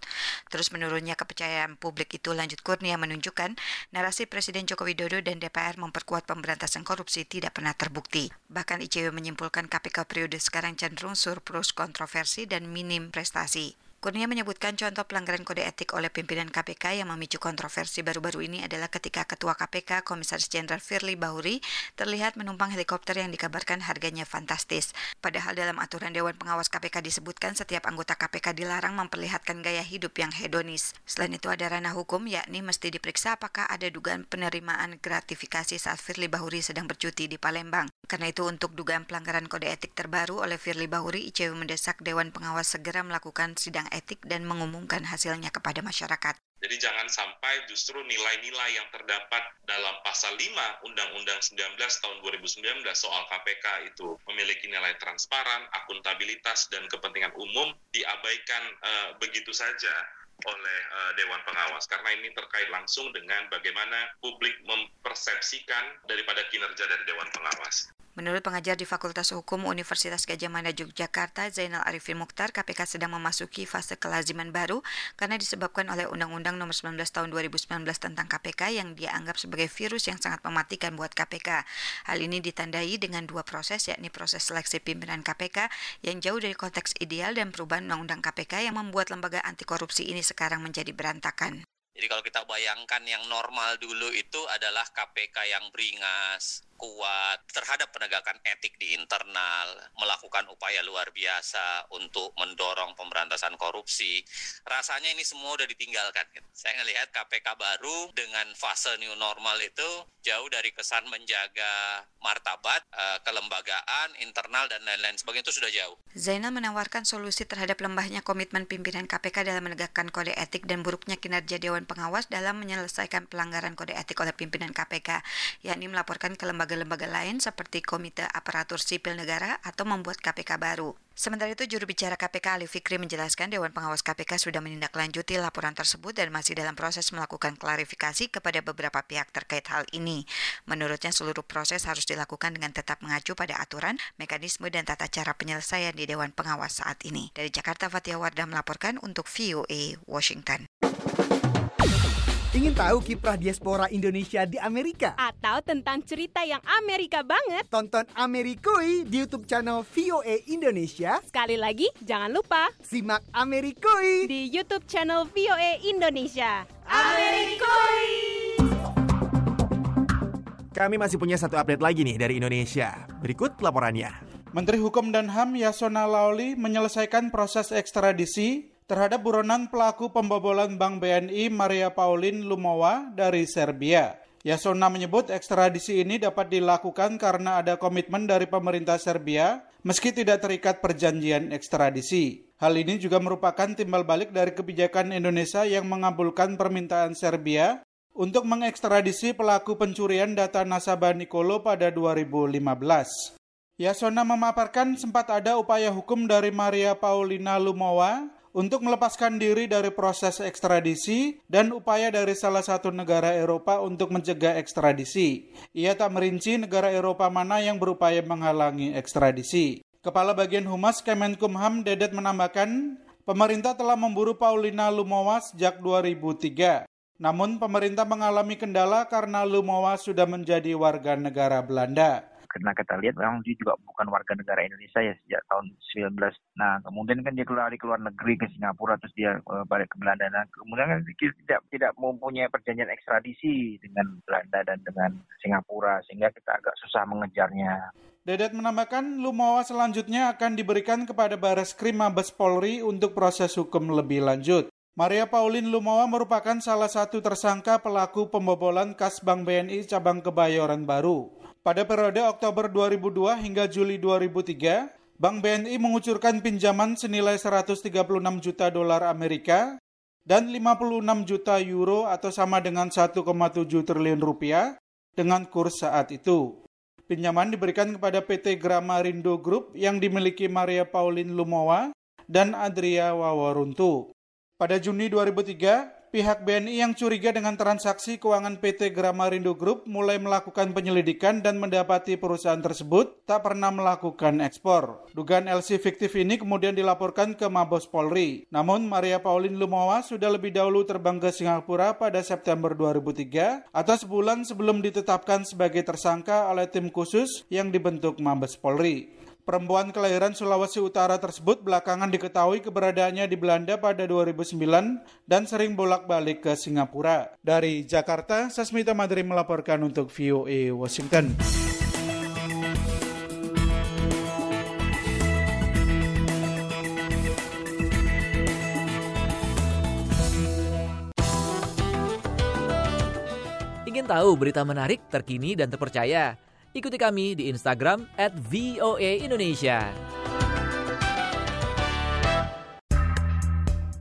Terus menurunnya kepercayaan publik itu lanjut Kurnia menunjukkan narasi Presiden Joko Widodo dan DPR memperkuat pemberantasan korupsi tidak pernah terbukti. Bahkan ICW menyimpulkan KPK periode sekarang cenderung surplus kontroversi dan minim prestasi Jersey Kurnia menyebutkan contoh pelanggaran kode etik oleh pimpinan KPK yang memicu kontroversi baru-baru ini adalah ketika Ketua KPK Komisaris Jenderal Firly Bahuri terlihat menumpang helikopter yang dikabarkan harganya fantastis. Padahal dalam aturan Dewan Pengawas KPK disebutkan setiap anggota KPK dilarang memperlihatkan gaya hidup yang hedonis. Selain itu ada ranah hukum yakni mesti diperiksa apakah ada dugaan penerimaan gratifikasi saat Firly Bahuri sedang bercuti di Palembang. Karena itu untuk dugaan pelanggaran kode etik terbaru oleh Firly Bahuri, ICW mendesak Dewan Pengawas segera melakukan sidang etik dan mengumumkan hasilnya kepada masyarakat. Jadi jangan sampai justru nilai-nilai yang terdapat dalam pasal 5 Undang-Undang 19 tahun 2019 soal KPK itu memiliki nilai transparan, akuntabilitas, dan kepentingan umum diabaikan uh, begitu saja oleh uh, Dewan Pengawas karena ini terkait langsung dengan bagaimana publik mempersepsikan daripada kinerja dari Dewan Pengawas. Menurut pengajar di Fakultas Hukum Universitas Gajah Mada Yogyakarta, Zainal Arifin Mukhtar, KPK sedang memasuki fase kelaziman baru karena disebabkan oleh Undang-Undang Nomor 19 Tahun 2019 tentang KPK yang dianggap sebagai virus yang sangat mematikan buat KPK. Hal ini ditandai dengan dua proses, yakni proses seleksi pimpinan KPK yang jauh dari konteks ideal dan perubahan Undang-Undang KPK yang membuat lembaga anti korupsi ini sekarang menjadi berantakan. Jadi kalau kita bayangkan yang normal dulu itu adalah KPK yang beringas, kuat terhadap penegakan etik di internal, melakukan upaya luar biasa untuk mendorong pemberantasan korupsi. Rasanya ini semua udah ditinggalkan. Saya melihat KPK baru dengan fase new normal itu jauh dari kesan menjaga martabat, eh, kelembagaan, internal dan lain-lain sebagainya itu sudah jauh. Zainal menawarkan solusi terhadap lembahnya komitmen pimpinan KPK dalam menegakkan kode etik dan buruknya kinerja Dewan Pengawas dalam menyelesaikan pelanggaran kode etik oleh pimpinan KPK, yakni melaporkan ke lembaga lembaga-lembaga lain seperti Komite Aparatur Sipil Negara atau membuat KPK baru. Sementara itu, juru bicara KPK Ali Fikri menjelaskan Dewan Pengawas KPK sudah menindaklanjuti laporan tersebut dan masih dalam proses melakukan klarifikasi kepada beberapa pihak terkait hal ini. Menurutnya, seluruh proses harus dilakukan dengan tetap mengacu pada aturan, mekanisme, dan tata cara penyelesaian di Dewan Pengawas saat ini. Dari Jakarta, Fatia Wardah melaporkan untuk VOA Washington. Ingin tahu kiprah diaspora Indonesia di Amerika? Atau tentang cerita yang Amerika banget? Tonton Amerikui di YouTube channel VOA Indonesia. Sekali lagi, jangan lupa simak Amerikui di YouTube channel VOA Indonesia. Amerikui. Kami masih punya satu update lagi nih dari Indonesia. Berikut laporannya. Menteri Hukum dan HAM Yasona Lauli menyelesaikan proses ekstradisi terhadap buronan pelaku pembobolan Bank BNI Maria Pauline Lumowa dari Serbia. Yasona menyebut ekstradisi ini dapat dilakukan karena ada komitmen dari pemerintah Serbia meski tidak terikat perjanjian ekstradisi. Hal ini juga merupakan timbal balik dari kebijakan Indonesia yang mengabulkan permintaan Serbia untuk mengekstradisi pelaku pencurian data nasabah Nikolo pada 2015. Yasona memaparkan sempat ada upaya hukum dari Maria Paulina Lumowa untuk melepaskan diri dari proses ekstradisi dan upaya dari salah satu negara Eropa untuk mencegah ekstradisi. Ia tak merinci negara Eropa mana yang berupaya menghalangi ekstradisi. Kepala Bagian Humas Kemenkumham Dedet menambahkan, pemerintah telah memburu Paulina Lumowa sejak 2003. Namun pemerintah mengalami kendala karena Lumowa sudah menjadi warga negara Belanda karena kita lihat memang dia juga bukan warga negara Indonesia ya sejak tahun 19. Nah kemudian kan dia keluar di luar negeri ke Singapura terus dia uh, balik ke Belanda. Nah kemudian kan dia tidak tidak mempunyai perjanjian ekstradisi dengan Belanda dan dengan Singapura sehingga kita agak susah mengejarnya. Dedet menambahkan Lumawa selanjutnya akan diberikan kepada Baris Krim Mabes Polri untuk proses hukum lebih lanjut. Maria Pauline Lumawa merupakan salah satu tersangka pelaku pembobolan kas Bank BNI cabang Kebayoran Baru. Pada periode Oktober 2002 hingga Juli 2003, Bank BNI mengucurkan pinjaman senilai 136 juta dolar Amerika dan 56 juta euro atau sama dengan 1,7 triliun rupiah dengan kurs saat itu. Pinjaman diberikan kepada PT Gramarindo Group yang dimiliki Maria Pauline Lumowa dan Adria Wawaruntu. Pada Juni 2003, pihak BNI yang curiga dengan transaksi keuangan PT Gramarindo Group mulai melakukan penyelidikan dan mendapati perusahaan tersebut tak pernah melakukan ekspor. Dugaan LC fiktif ini kemudian dilaporkan ke Mabes Polri. Namun Maria Pauline Lumawa sudah lebih dahulu terbang ke Singapura pada September 2003 atau sebulan sebelum ditetapkan sebagai tersangka oleh tim khusus yang dibentuk Mabes Polri. Perempuan kelahiran Sulawesi Utara tersebut belakangan diketahui keberadaannya di Belanda pada 2009 dan sering bolak-balik ke Singapura. Dari Jakarta, Sasmita Madri melaporkan untuk VOA Washington. Ingin tahu berita menarik, terkini, dan terpercaya? Ikuti kami di Instagram at VOA Indonesia.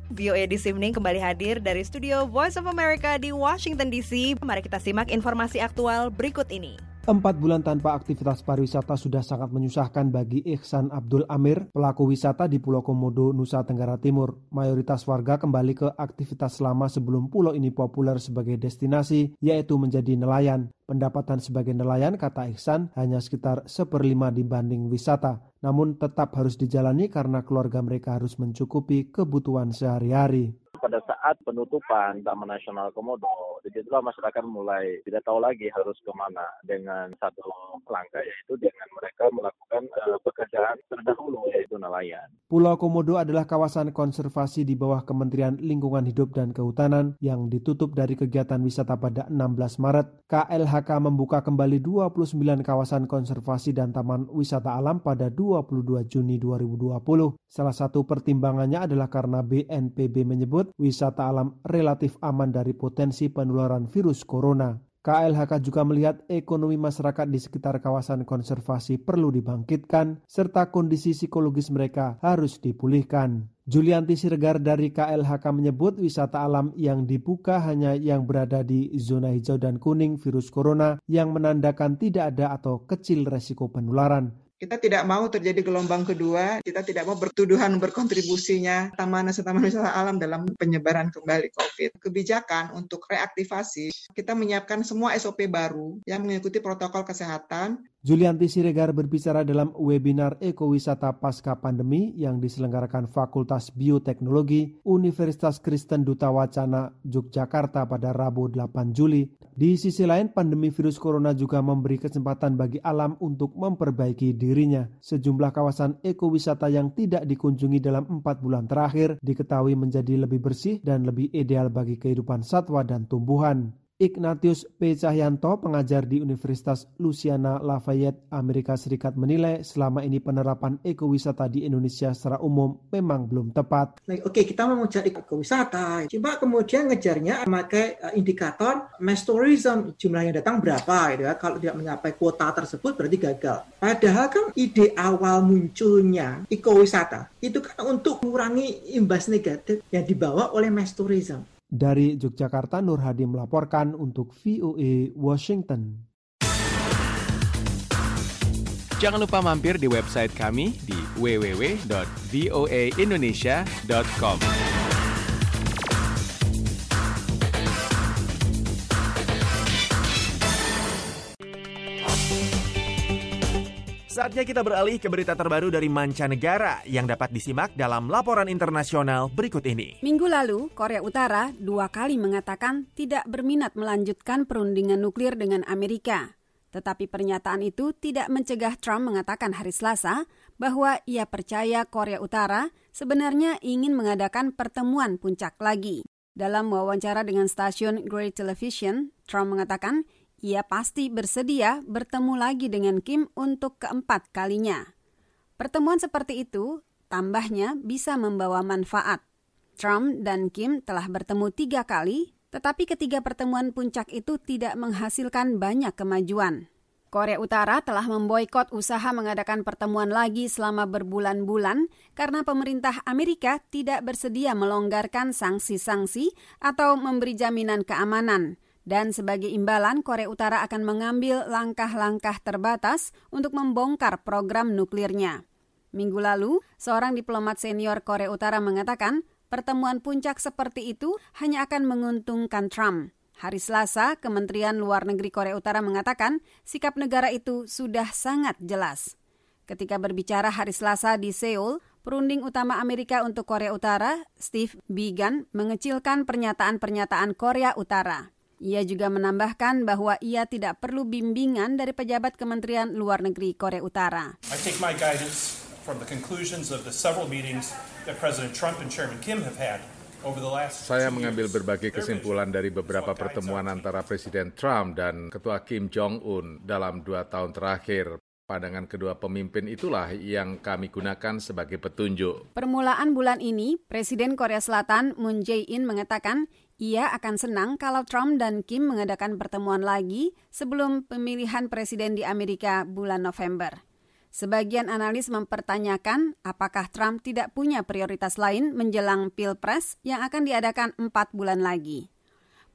VOA This Evening kembali hadir dari studio Voice of America di Washington DC. Mari kita simak informasi aktual berikut ini. Empat bulan tanpa aktivitas pariwisata sudah sangat menyusahkan bagi Ihsan Abdul Amir, pelaku wisata di Pulau Komodo, Nusa Tenggara Timur. Mayoritas warga kembali ke aktivitas lama sebelum pulau ini populer sebagai destinasi, yaitu menjadi nelayan. Pendapatan sebagai nelayan, kata Ihsan, hanya sekitar seperlima dibanding wisata. Namun tetap harus dijalani karena keluarga mereka harus mencukupi kebutuhan sehari-hari pada saat penutupan Taman Nasional Komodo, di situlah masyarakat mulai tidak tahu lagi harus ke mana dengan satu langkah yaitu dengan mereka melakukan uh, pekerjaan terdahulu yaitu nelayan. Pulau Komodo adalah kawasan konservasi di bawah Kementerian Lingkungan Hidup dan Kehutanan yang ditutup dari kegiatan wisata pada 16 Maret. KLHK membuka kembali 29 kawasan konservasi dan taman wisata alam pada 22 Juni 2020. Salah satu pertimbangannya adalah karena BNPB menyebut wisata alam relatif aman dari potensi penularan virus corona. KLHK juga melihat ekonomi masyarakat di sekitar kawasan konservasi perlu dibangkitkan, serta kondisi psikologis mereka harus dipulihkan. Julianti Siregar dari KLHK menyebut wisata alam yang dibuka hanya yang berada di zona hijau dan kuning virus corona yang menandakan tidak ada atau kecil resiko penularan. Kita tidak mau terjadi gelombang kedua, kita tidak mau bertuduhan berkontribusinya taman taman wisata alam dalam penyebaran kembali COVID. Kebijakan untuk reaktivasi, kita menyiapkan semua SOP baru yang mengikuti protokol kesehatan Julianti Siregar berbicara dalam webinar Ekowisata Pasca Pandemi yang diselenggarakan Fakultas Bioteknologi Universitas Kristen Duta Wacana Yogyakarta pada Rabu 8 Juli. Di sisi lain, pandemi virus corona juga memberi kesempatan bagi alam untuk memperbaiki dirinya. Sejumlah kawasan ekowisata yang tidak dikunjungi dalam empat bulan terakhir diketahui menjadi lebih bersih dan lebih ideal bagi kehidupan satwa dan tumbuhan. Ignatius P. Cahyanto, pengajar di Universitas Louisiana Lafayette, Amerika Serikat menilai selama ini penerapan ekowisata di Indonesia secara umum memang belum tepat. Oke, kita mau mencari ekowisata, coba kemudian ngejarnya memakai eh, indikator mass tourism, jumlahnya datang berapa gitu ya. Kalau tidak mencapai kuota tersebut berarti gagal. Padahal kan ide awal munculnya ekowisata itu kan untuk mengurangi imbas negatif yang dibawa oleh mass tourism. Dari Yogyakarta, Nur Hadi melaporkan untuk VOA Washington. Jangan lupa mampir di website kami di www.voaindonesia.com. Saatnya kita beralih ke berita terbaru dari mancanegara yang dapat disimak dalam laporan internasional berikut ini. Minggu lalu, Korea Utara dua kali mengatakan tidak berminat melanjutkan perundingan nuklir dengan Amerika. Tetapi pernyataan itu tidak mencegah Trump mengatakan hari Selasa bahwa ia percaya Korea Utara sebenarnya ingin mengadakan pertemuan puncak lagi. Dalam wawancara dengan stasiun Great Television, Trump mengatakan ia pasti bersedia bertemu lagi dengan Kim untuk keempat kalinya. Pertemuan seperti itu, tambahnya, bisa membawa manfaat. Trump dan Kim telah bertemu tiga kali, tetapi ketiga pertemuan puncak itu tidak menghasilkan banyak kemajuan. Korea Utara telah memboikot usaha mengadakan pertemuan lagi selama berbulan-bulan karena pemerintah Amerika tidak bersedia melonggarkan sanksi-sanksi atau memberi jaminan keamanan. Dan sebagai imbalan, Korea Utara akan mengambil langkah-langkah terbatas untuk membongkar program nuklirnya. Minggu lalu, seorang diplomat senior Korea Utara mengatakan pertemuan puncak seperti itu hanya akan menguntungkan Trump. Hari Selasa, Kementerian Luar Negeri Korea Utara mengatakan sikap negara itu sudah sangat jelas. Ketika berbicara hari Selasa di Seoul, perunding utama Amerika untuk Korea Utara, Steve Biegun, mengecilkan pernyataan-pernyataan Korea Utara. Ia juga menambahkan bahwa ia tidak perlu bimbingan dari pejabat Kementerian Luar Negeri Korea Utara. I take my guidance from the conclusions of the several meetings that President Trump and Chairman Kim have had saya mengambil berbagai kesimpulan dari beberapa pertemuan antara Presiden Trump dan Ketua Kim Jong-un dalam dua tahun terakhir. Pandangan kedua pemimpin itulah yang kami gunakan sebagai petunjuk. Permulaan bulan ini, Presiden Korea Selatan Moon Jae-in mengatakan ia akan senang kalau Trump dan Kim mengadakan pertemuan lagi sebelum pemilihan presiden di Amerika bulan November. Sebagian analis mempertanyakan apakah Trump tidak punya prioritas lain menjelang Pilpres yang akan diadakan empat bulan lagi.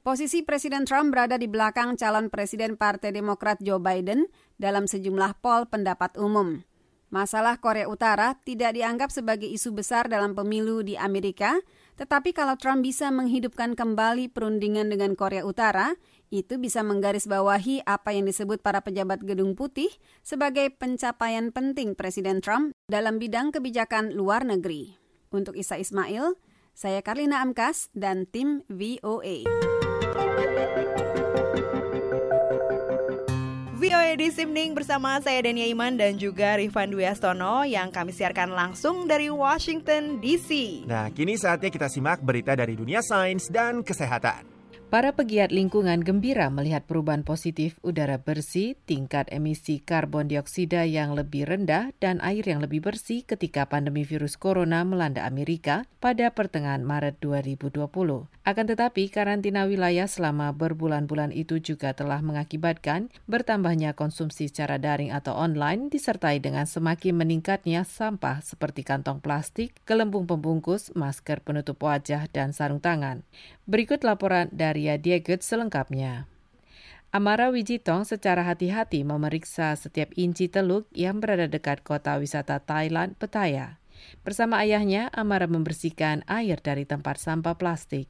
Posisi Presiden Trump berada di belakang calon Presiden Partai Demokrat Joe Biden dalam sejumlah poll pendapat umum. Masalah Korea Utara tidak dianggap sebagai isu besar dalam pemilu di Amerika, tetapi kalau Trump bisa menghidupkan kembali perundingan dengan Korea Utara, itu bisa menggarisbawahi apa yang disebut para pejabat Gedung Putih sebagai pencapaian penting Presiden Trump dalam bidang kebijakan luar negeri. Untuk Isa Ismail, saya Karlina Amkas dan tim VOA. VOA di Simning bersama saya Dania Iman dan juga Rifan Dwi Astono yang kami siarkan langsung dari Washington DC. Nah, kini saatnya kita simak berita dari dunia sains dan kesehatan. Para pegiat lingkungan gembira melihat perubahan positif udara bersih, tingkat emisi karbon dioksida yang lebih rendah, dan air yang lebih bersih ketika pandemi virus corona melanda Amerika pada pertengahan Maret 2020. Akan tetapi, karantina wilayah selama berbulan-bulan itu juga telah mengakibatkan bertambahnya konsumsi secara daring atau online disertai dengan semakin meningkatnya sampah seperti kantong plastik, gelembung pembungkus, masker penutup wajah, dan sarung tangan. Berikut laporan dari Diegut selengkapnya. Amara Wijitong secara hati-hati memeriksa setiap inci teluk yang berada dekat kota wisata Thailand, Pattaya. Bersama ayahnya, Amara membersihkan air dari tempat sampah plastik.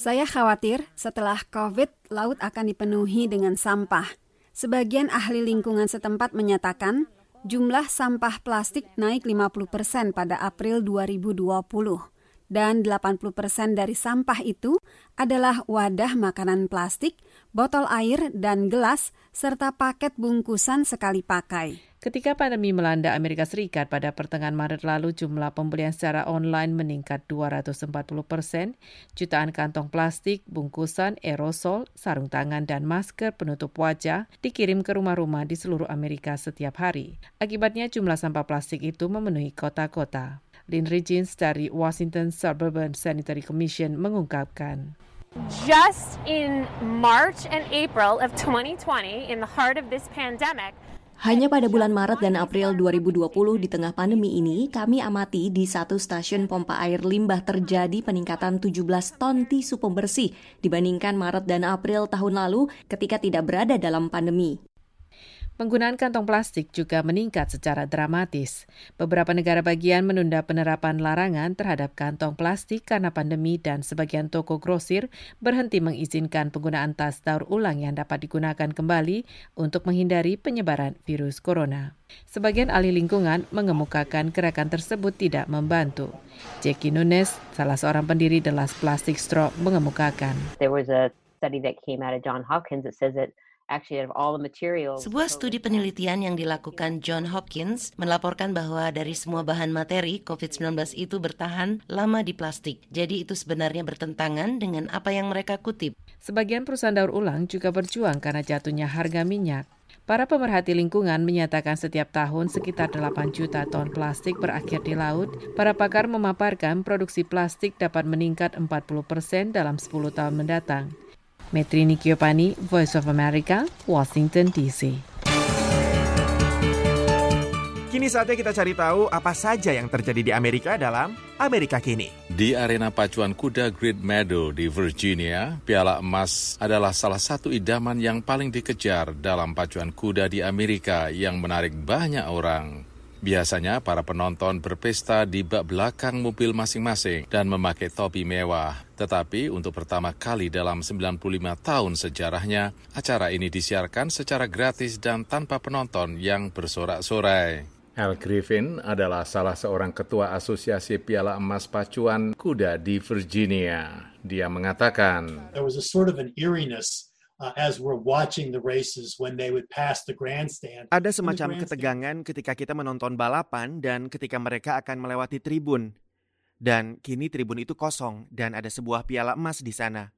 Saya khawatir setelah COVID, laut akan dipenuhi dengan sampah. Sebagian ahli lingkungan setempat menyatakan jumlah sampah plastik naik 50 persen pada April 2020 dan 80% dari sampah itu adalah wadah makanan plastik, botol air, dan gelas, serta paket bungkusan sekali pakai. Ketika pandemi melanda Amerika Serikat pada pertengahan Maret lalu, jumlah pembelian secara online meningkat 240 persen. Jutaan kantong plastik, bungkusan, aerosol, sarung tangan, dan masker penutup wajah dikirim ke rumah-rumah di seluruh Amerika setiap hari. Akibatnya jumlah sampah plastik itu memenuhi kota-kota. Lynn Regins dari Washington Suburban Sanitary Commission mengungkapkan. Just in March and April of 2020, in the heart of this pandemic, hanya pada bulan Maret dan April 2020 di tengah pandemi ini, kami amati di satu stasiun pompa air limbah terjadi peningkatan 17 ton tisu pembersih dibandingkan Maret dan April tahun lalu ketika tidak berada dalam pandemi. Penggunaan kantong plastik juga meningkat secara dramatis. Beberapa negara bagian menunda penerapan larangan terhadap kantong plastik karena pandemi dan sebagian toko grosir berhenti mengizinkan penggunaan tas daur ulang yang dapat digunakan kembali untuk menghindari penyebaran virus corona. Sebagian ahli lingkungan mengemukakan gerakan tersebut tidak membantu. Jackie Nunes, salah seorang pendiri The Last Plastic Straw, mengemukakan. There was a study that came out of John Hopkins that says that sebuah studi penelitian yang dilakukan John Hopkins melaporkan bahwa dari semua bahan materi, COVID-19 itu bertahan lama di plastik. Jadi itu sebenarnya bertentangan dengan apa yang mereka kutip. Sebagian perusahaan daur ulang juga berjuang karena jatuhnya harga minyak. Para pemerhati lingkungan menyatakan setiap tahun sekitar 8 juta ton plastik berakhir di laut. Para pakar memaparkan produksi plastik dapat meningkat 40 persen dalam 10 tahun mendatang. Metrini Kiopani, Voice of America, Washington DC. Kini saatnya kita cari tahu apa saja yang terjadi di Amerika dalam Amerika Kini. Di arena pacuan kuda Great Meadow di Virginia, piala emas adalah salah satu idaman yang paling dikejar dalam pacuan kuda di Amerika yang menarik banyak orang. Biasanya para penonton berpesta di bak belakang mobil masing-masing dan memakai topi mewah. Tetapi untuk pertama kali dalam 95 tahun sejarahnya, acara ini disiarkan secara gratis dan tanpa penonton yang bersorak-sorai. Al Griffin adalah salah seorang ketua asosiasi Piala Emas Pacuan Kuda di Virginia. Dia mengatakan, There was a sort of an eeriness uh, as we're watching the races when they would pass the grandstand. Ada semacam ketegangan ketika kita menonton balapan dan ketika mereka akan melewati tribun. Dan kini tribun itu kosong dan ada sebuah piala emas di sana.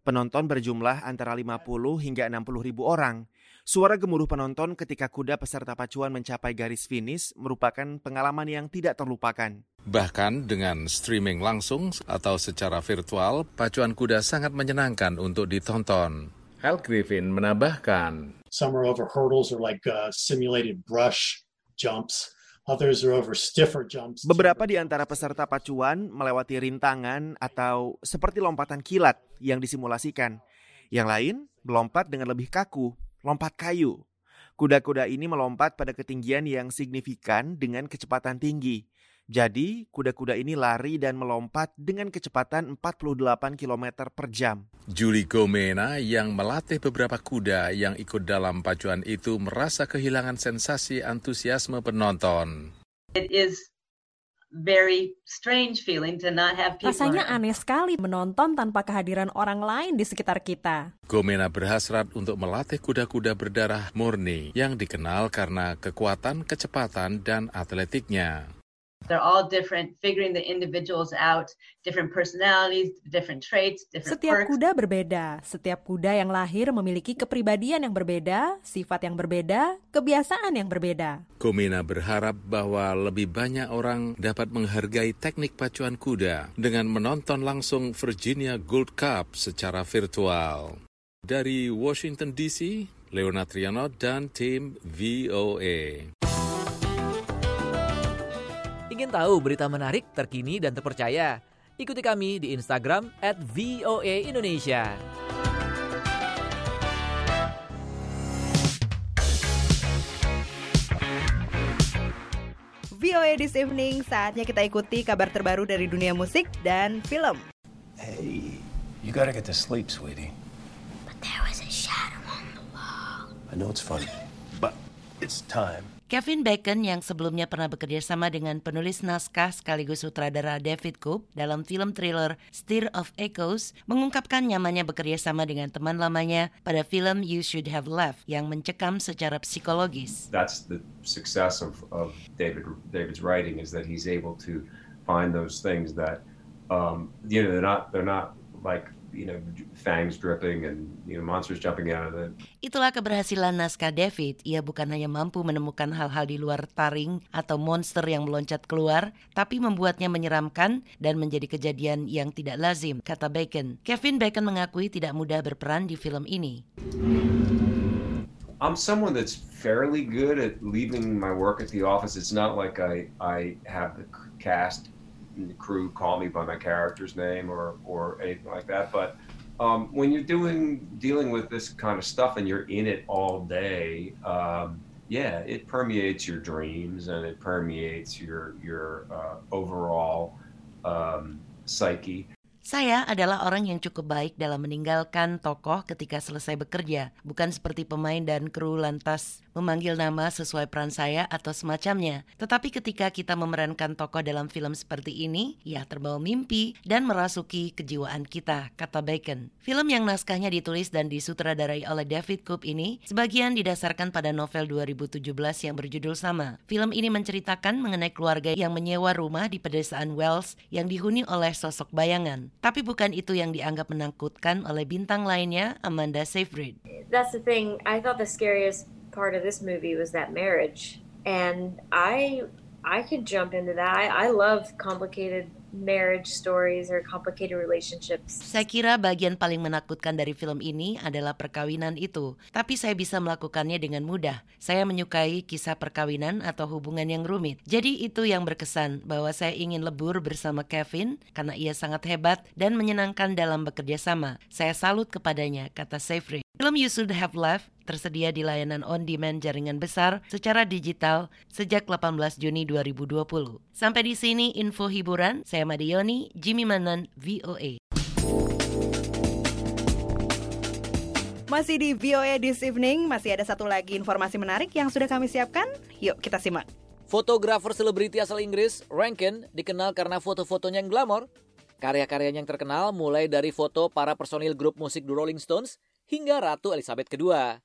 Penonton berjumlah antara 50 hingga 60 ribu orang. Suara gemuruh penonton ketika kuda peserta pacuan mencapai garis finish merupakan pengalaman yang tidak terlupakan. Bahkan dengan streaming langsung atau secara virtual, pacuan kuda sangat menyenangkan untuk ditonton. Al Griffin menambahkan, Some are over hurdles or like uh, simulated brush jumps. Others are over stiffer jumps. Beberapa di antara peserta pacuan melewati rintangan atau seperti lompatan kilat yang disimulasikan. Yang lain melompat dengan lebih kaku, lompat kayu. Kuda-kuda ini melompat pada ketinggian yang signifikan dengan kecepatan tinggi. Jadi, kuda-kuda ini lari dan melompat dengan kecepatan 48 km per jam. Julie Gomena yang melatih beberapa kuda yang ikut dalam pacuan itu merasa kehilangan sensasi antusiasme penonton. It is very strange feeling to not have people Rasanya aneh sekali menonton tanpa kehadiran orang lain di sekitar kita. Gomena berhasrat untuk melatih kuda-kuda berdarah murni yang dikenal karena kekuatan, kecepatan, dan atletiknya. They're all different, figuring the individuals out, different personalities, different traits, different Setiap perks. kuda berbeda. Setiap kuda yang lahir memiliki kepribadian yang berbeda, sifat yang berbeda, kebiasaan yang berbeda. Gomena berharap bahwa lebih banyak orang dapat menghargai teknik pacuan kuda dengan menonton langsung Virginia Gold Cup secara virtual. Dari Washington DC, Leona Triano dan tim VOA. Ingin tahu berita menarik, terkini, dan terpercaya? Ikuti kami di Instagram at VOA Indonesia. VOA This Evening, saatnya kita ikuti kabar terbaru dari dunia musik dan film. Hey, you gotta get to sleep, sweetie. There was a shadow on the wall. I know it's funny, but it's time. Kevin Bacon yang sebelumnya pernah bekerja sama dengan penulis naskah sekaligus sutradara David Coop dalam film thriller Stir of Echoes mengungkapkan nyamannya bekerja sama dengan teman lamanya pada film You Should Have Left yang mencekam secara psikologis. that's the success of, of David David's writing is that he's able to find those things that um, you know they're not they're not like you know fangs dripping and you know monsters jumping out of the Itulah keberhasilan naskah David. Ia bukan hanya mampu menemukan hal-hal di luar taring atau monster yang meloncat keluar, tapi membuatnya menyeramkan dan menjadi kejadian yang tidak lazim, kata Bacon. Kevin Bacon mengakui tidak mudah berperan di film ini. I'm someone that's fairly good at leaving my work at the office. It's not like I I have the cast the crew call me by my character's name or or anything like that. But um, when you're doing dealing with this kind of stuff and you're in it all day, um, yeah, it permeates your dreams and it permeates your your uh, overall um, psyche. Saya adalah orang yang cukup baik dalam meninggalkan tokoh ketika selesai bekerja, bukan seperti pemain dan kru lantas memanggil nama sesuai peran saya atau semacamnya. Tetapi ketika kita memerankan tokoh dalam film seperti ini, ya terbawa mimpi dan merasuki kejiwaan kita, kata Bacon. Film yang naskahnya ditulis dan disutradarai oleh David Coop ini sebagian didasarkan pada novel 2017 yang berjudul sama. Film ini menceritakan mengenai keluarga yang menyewa rumah di pedesaan Wells yang dihuni oleh sosok bayangan. Tapi bukan itu yang dianggap menakutkan oleh bintang lainnya, Amanda Seyfried. That's the thing. I thought the scariest part of this movie was that marriage, and I I could jump into that. I, I love complicated marriage stories or complicated relationships. Saya kira bagian paling menakutkan dari film ini adalah perkawinan itu, tapi saya bisa melakukannya dengan mudah. Saya menyukai kisah perkawinan atau hubungan yang rumit. Jadi itu yang berkesan bahwa saya ingin lebur bersama Kevin karena ia sangat hebat dan menyenangkan dalam bekerja sama. Saya salut kepadanya, kata Seyfried. Film You Should Have Left tersedia di layanan on-demand jaringan besar secara digital sejak 18 Juni 2020. Sampai di sini info hiburan, saya Madioni, Jimmy Manan, VOA. Masih di VOA This Evening, masih ada satu lagi informasi menarik yang sudah kami siapkan. Yuk kita simak. Fotografer selebriti asal Inggris, Rankin, dikenal karena foto-fotonya yang glamor. Karya-karyanya yang terkenal mulai dari foto para personil grup musik The Rolling Stones hingga Ratu Elizabeth II.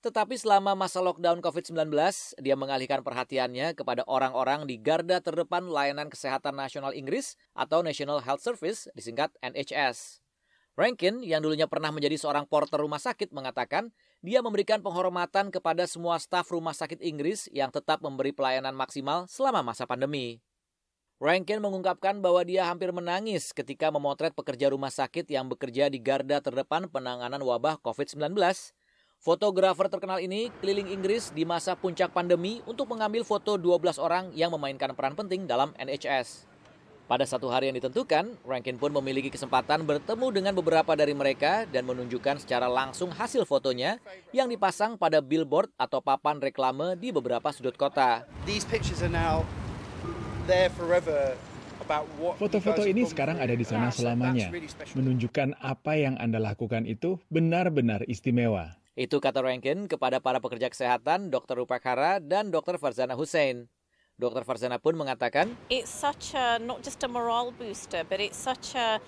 Tetapi selama masa lockdown COVID-19, dia mengalihkan perhatiannya kepada orang-orang di garda terdepan layanan kesehatan nasional Inggris atau National Health Service, disingkat NHS. Rankin, yang dulunya pernah menjadi seorang porter rumah sakit, mengatakan dia memberikan penghormatan kepada semua staf rumah sakit Inggris yang tetap memberi pelayanan maksimal selama masa pandemi. Rankin mengungkapkan bahwa dia hampir menangis ketika memotret pekerja rumah sakit yang bekerja di garda terdepan penanganan wabah COVID-19. Fotografer terkenal ini keliling Inggris di masa puncak pandemi untuk mengambil foto 12 orang yang memainkan peran penting dalam NHS. Pada satu hari yang ditentukan, Rankin pun memiliki kesempatan bertemu dengan beberapa dari mereka dan menunjukkan secara langsung hasil fotonya yang dipasang pada billboard atau papan reklame di beberapa sudut kota. These pictures are now Foto-foto ini sekarang ada di sana selamanya, menunjukkan apa yang Anda lakukan itu benar-benar istimewa. Itu kata Rankin kepada para pekerja kesehatan, Dr. Rupakara dan Dr. Farzana Hussein. Dr. Farzana pun mengatakan, It's such a not just a morale booster, but it's such a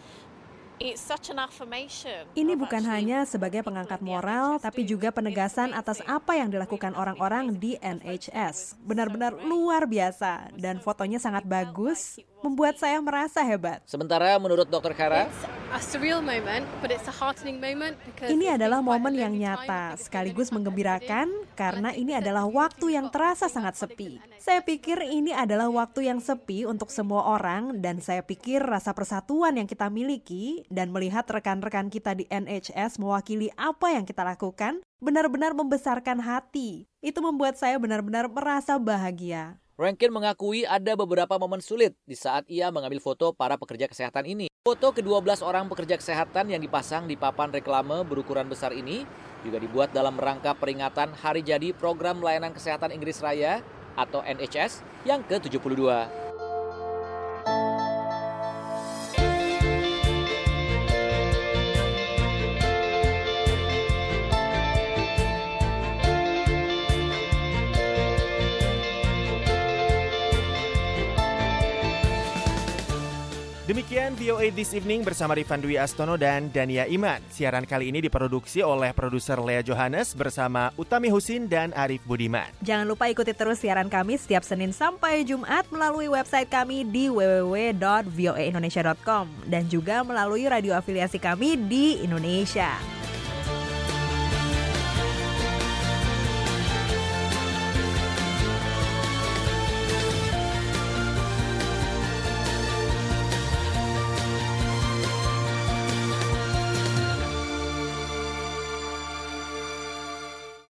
ini bukan hanya sebagai pengangkat moral, tapi juga penegasan atas apa yang dilakukan orang-orang di NHS. Benar-benar luar biasa, dan fotonya sangat bagus, membuat saya merasa hebat. Sementara menurut Dr. Kara, ini adalah momen yang nyata, sekaligus menggembirakan karena ini adalah waktu yang terasa sangat sepi. Saya pikir ini adalah waktu yang sepi untuk semua orang dan saya pikir rasa persatuan yang kita miliki dan melihat rekan-rekan kita di NHS mewakili apa yang kita lakukan benar-benar membesarkan hati. Itu membuat saya benar-benar merasa bahagia. Rankin mengakui ada beberapa momen sulit di saat ia mengambil foto para pekerja kesehatan ini. Foto ke-12 orang pekerja kesehatan yang dipasang di papan reklame berukuran besar ini juga dibuat dalam rangka peringatan hari jadi program layanan kesehatan Inggris Raya atau NHS yang ke-72. Demikian VOA This Evening bersama Rifan Dwi Astono dan Dania Iman. Siaran kali ini diproduksi oleh produser Lea Johannes bersama Utami Husin dan Arif Budiman. Jangan lupa ikuti terus siaran kami setiap Senin sampai Jumat melalui website kami di www.voaindonesia.com dan juga melalui radio afiliasi kami di Indonesia.